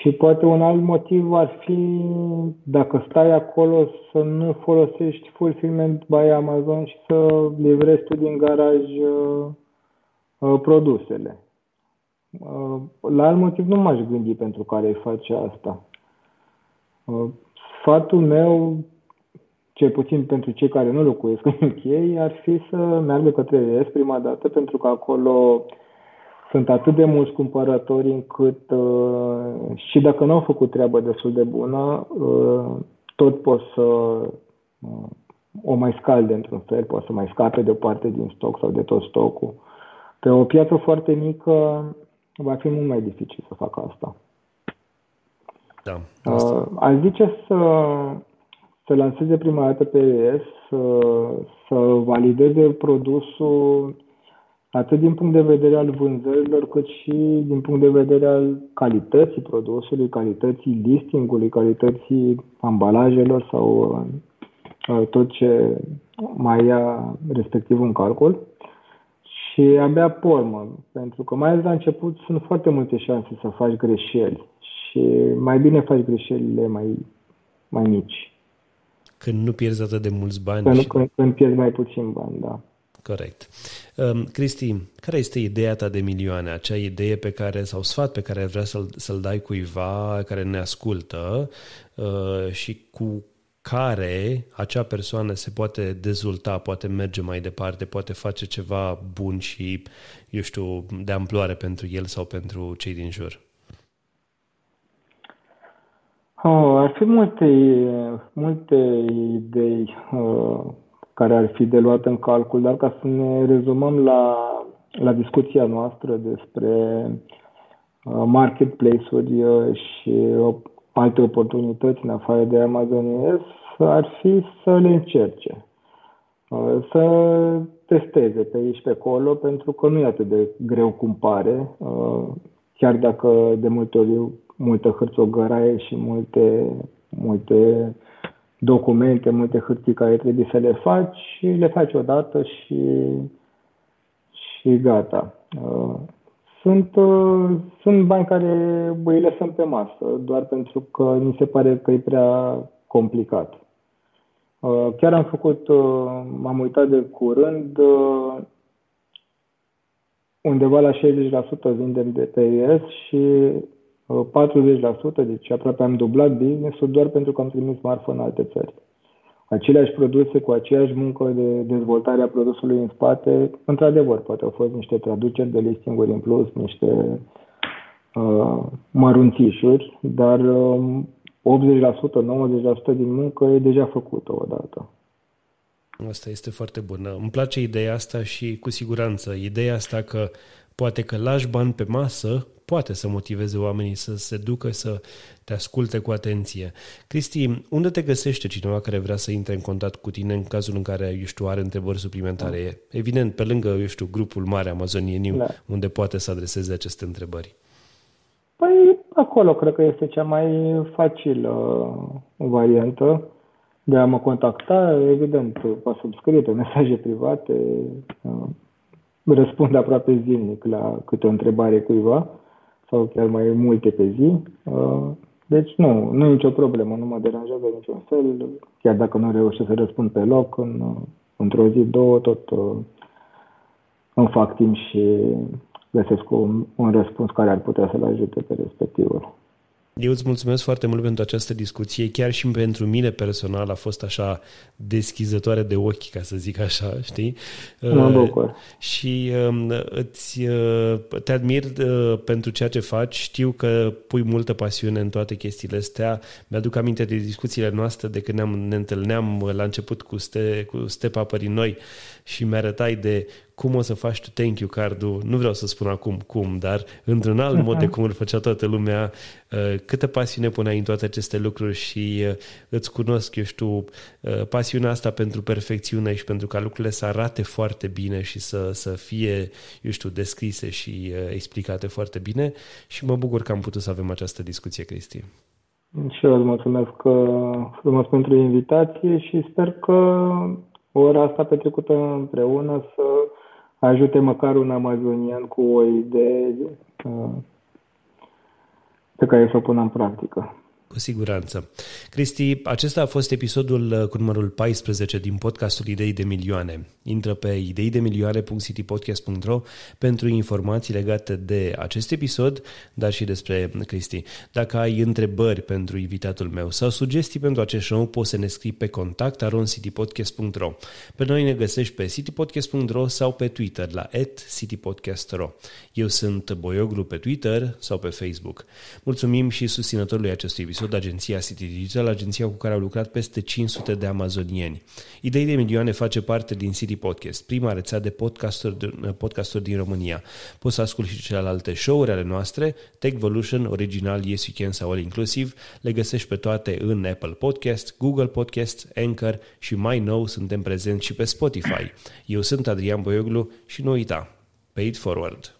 C: Și poate un alt motiv ar fi dacă stai acolo să nu folosești fulfillment by Amazon și să livrezi tu din garaj uh, uh, produsele. Uh, la alt motiv nu m-aș gândi pentru care îi face asta. Uh, sfatul meu, cel puțin pentru cei care nu locuiesc în UK, ar fi să meargă către ES prima dată, pentru că acolo sunt atât de mulți cumpărători încât uh, și dacă nu au făcut treabă destul de bună, tot pot să o mai scalde într-un fel, pot să mai scape de o parte din stoc sau de tot stocul. Pe o piață foarte mică, va fi mult mai dificil să facă asta.
B: Da,
C: asta. Uh, aș zice să, să lanseze prima dată pe ES, să, să valideze produsul atât din punct de vedere al vânzărilor, cât și din punct de vedere al calității produsului, calității listingului, calității ambalajelor sau uh, tot ce mai ia respectiv în calcul și abia pormă, pentru că mai ales la început sunt foarte multe șanse să faci greșeli și mai bine faci greșelile mai, mai mici.
B: Când nu pierzi atât de mulți bani.
C: Când, și... când, când pierzi mai puțin bani, da.
B: Corect. Um, Cristi, care este ideea ta de milioane? Acea idee pe care, sau sfat pe care vrea să-l, să-l dai cuiva care ne ascultă uh, și cu care acea persoană se poate dezvolta, poate merge mai departe, poate face ceva bun și, eu știu, de amploare pentru el sau pentru cei din jur?
C: Oh, ar fi multe, multe idei uh, care ar fi de luat în calcul, dar ca să ne rezumăm la, la discuția noastră despre uh, marketplace-uri uh, și alte oportunități în afară de Amazon US ar fi să le încerce. Uh, să testeze pe aici pe acolo, pentru că nu e atât de greu cum pare, uh, chiar dacă de multe ori multă hârțogăraie și multe, multe documente, multe hârtii care trebuie să le faci și le faci odată și, și gata. Uh, sunt, uh, sunt bani care îi lăsăm pe masă, doar pentru că mi se pare că e prea complicat. Uh, chiar am făcut, m-am uitat de curând, undeva la 60% vindem de pe ES și 40%, deci aproape am dublat business-ul doar pentru că am trimis marfă în alte țări. Aceleași produse cu aceeași muncă de dezvoltare a produsului în spate, într-adevăr, poate au fost niște traduceri de listinguri în plus, niște uh, mărunțișuri, dar uh, 80%, 90% din muncă e deja făcută odată.
B: Asta este foarte bună. Îmi place ideea asta și cu siguranță ideea asta că poate că lași bani pe masă poate să motiveze oamenii să se ducă să te asculte cu atenție. Cristi, unde te găsește cineva care vrea să intre în contact cu tine în cazul în care, eu știu, are întrebări suplimentare? Evident, pe lângă, eu știu, grupul mare amazonieniu, da. unde poate să adreseze aceste întrebări.
C: Păi, acolo cred că este cea mai facilă variantă de a mă contacta, evident, pe subscrie, pe mesaje private, uh, răspund aproape zilnic la câte o întrebare cuiva sau chiar mai multe pe zi. Uh, deci nu, nu e nicio problemă, nu mă deranjează niciun fel, chiar dacă nu reușesc să răspund pe loc, în, într-o zi, două, tot uh, îmi fac timp și găsesc un, un răspuns care ar putea să-l ajute pe respectivul.
B: Eu îți mulțumesc foarte mult pentru această discuție. Chiar și pentru mine personal a fost așa deschizătoare de ochi, ca să zic așa, știi?
C: Mă uh, bucur.
B: Și um, îți, uh, te admir uh, pentru ceea ce faci. Știu că pui multă pasiune în toate chestiile astea. Mi-aduc aminte de discuțiile noastre de când ne, ne întâlneam la început cu, ste, cu Step Apării Noi și mi-arătai de cum o să faci tu thank you cardul, nu vreau să spun acum cum, dar într-un alt mod de cum îl făcea toată lumea, uh, câtă pasiune puneai în toate aceste lucruri și uh, îți cunosc, eu știu, uh, pasiunea asta pentru perfecțiune și pentru ca lucrurile să arate foarte bine și să, să fie, eu știu, descrise și explicate foarte bine și mă bucur că am putut să avem această discuție, Cristi.
C: Și eu îți mulțumesc frumos pentru invitație și sper că ora asta petrecută împreună să ajute măcar un amazonian cu o idee uh, pe care să o pună în practică.
B: Cu siguranță. Cristi, acesta a fost episodul uh, cu numărul 14 din podcastul Idei de Milioane. Intră pe ideidemilioane.citypodcast.ro pentru informații legate de acest episod, dar și despre Cristi. Dacă ai întrebări pentru invitatul meu sau sugestii pentru acest show, poți să ne scrii pe contact aroncitypodcast.ro. Pe noi ne găsești pe citypodcast.ro sau pe Twitter la citypodcast.ro. Eu sunt Boioglu pe Twitter sau pe Facebook. Mulțumim și susținătorului acestui episod episod agenția City Digital, agenția cu care au lucrat peste 500 de amazonieni. Idei de milioane face parte din City Podcast, prima rețea de podcasturi, podcasturi din România. Poți să asculti și celelalte show-uri ale noastre, Techvolution, Original, Yes You Can sau All Inclusive, le găsești pe toate în Apple Podcast, Google Podcast, Anchor și mai nou suntem prezenți și pe Spotify. Eu sunt Adrian Boioglu și nu uita, pay it forward!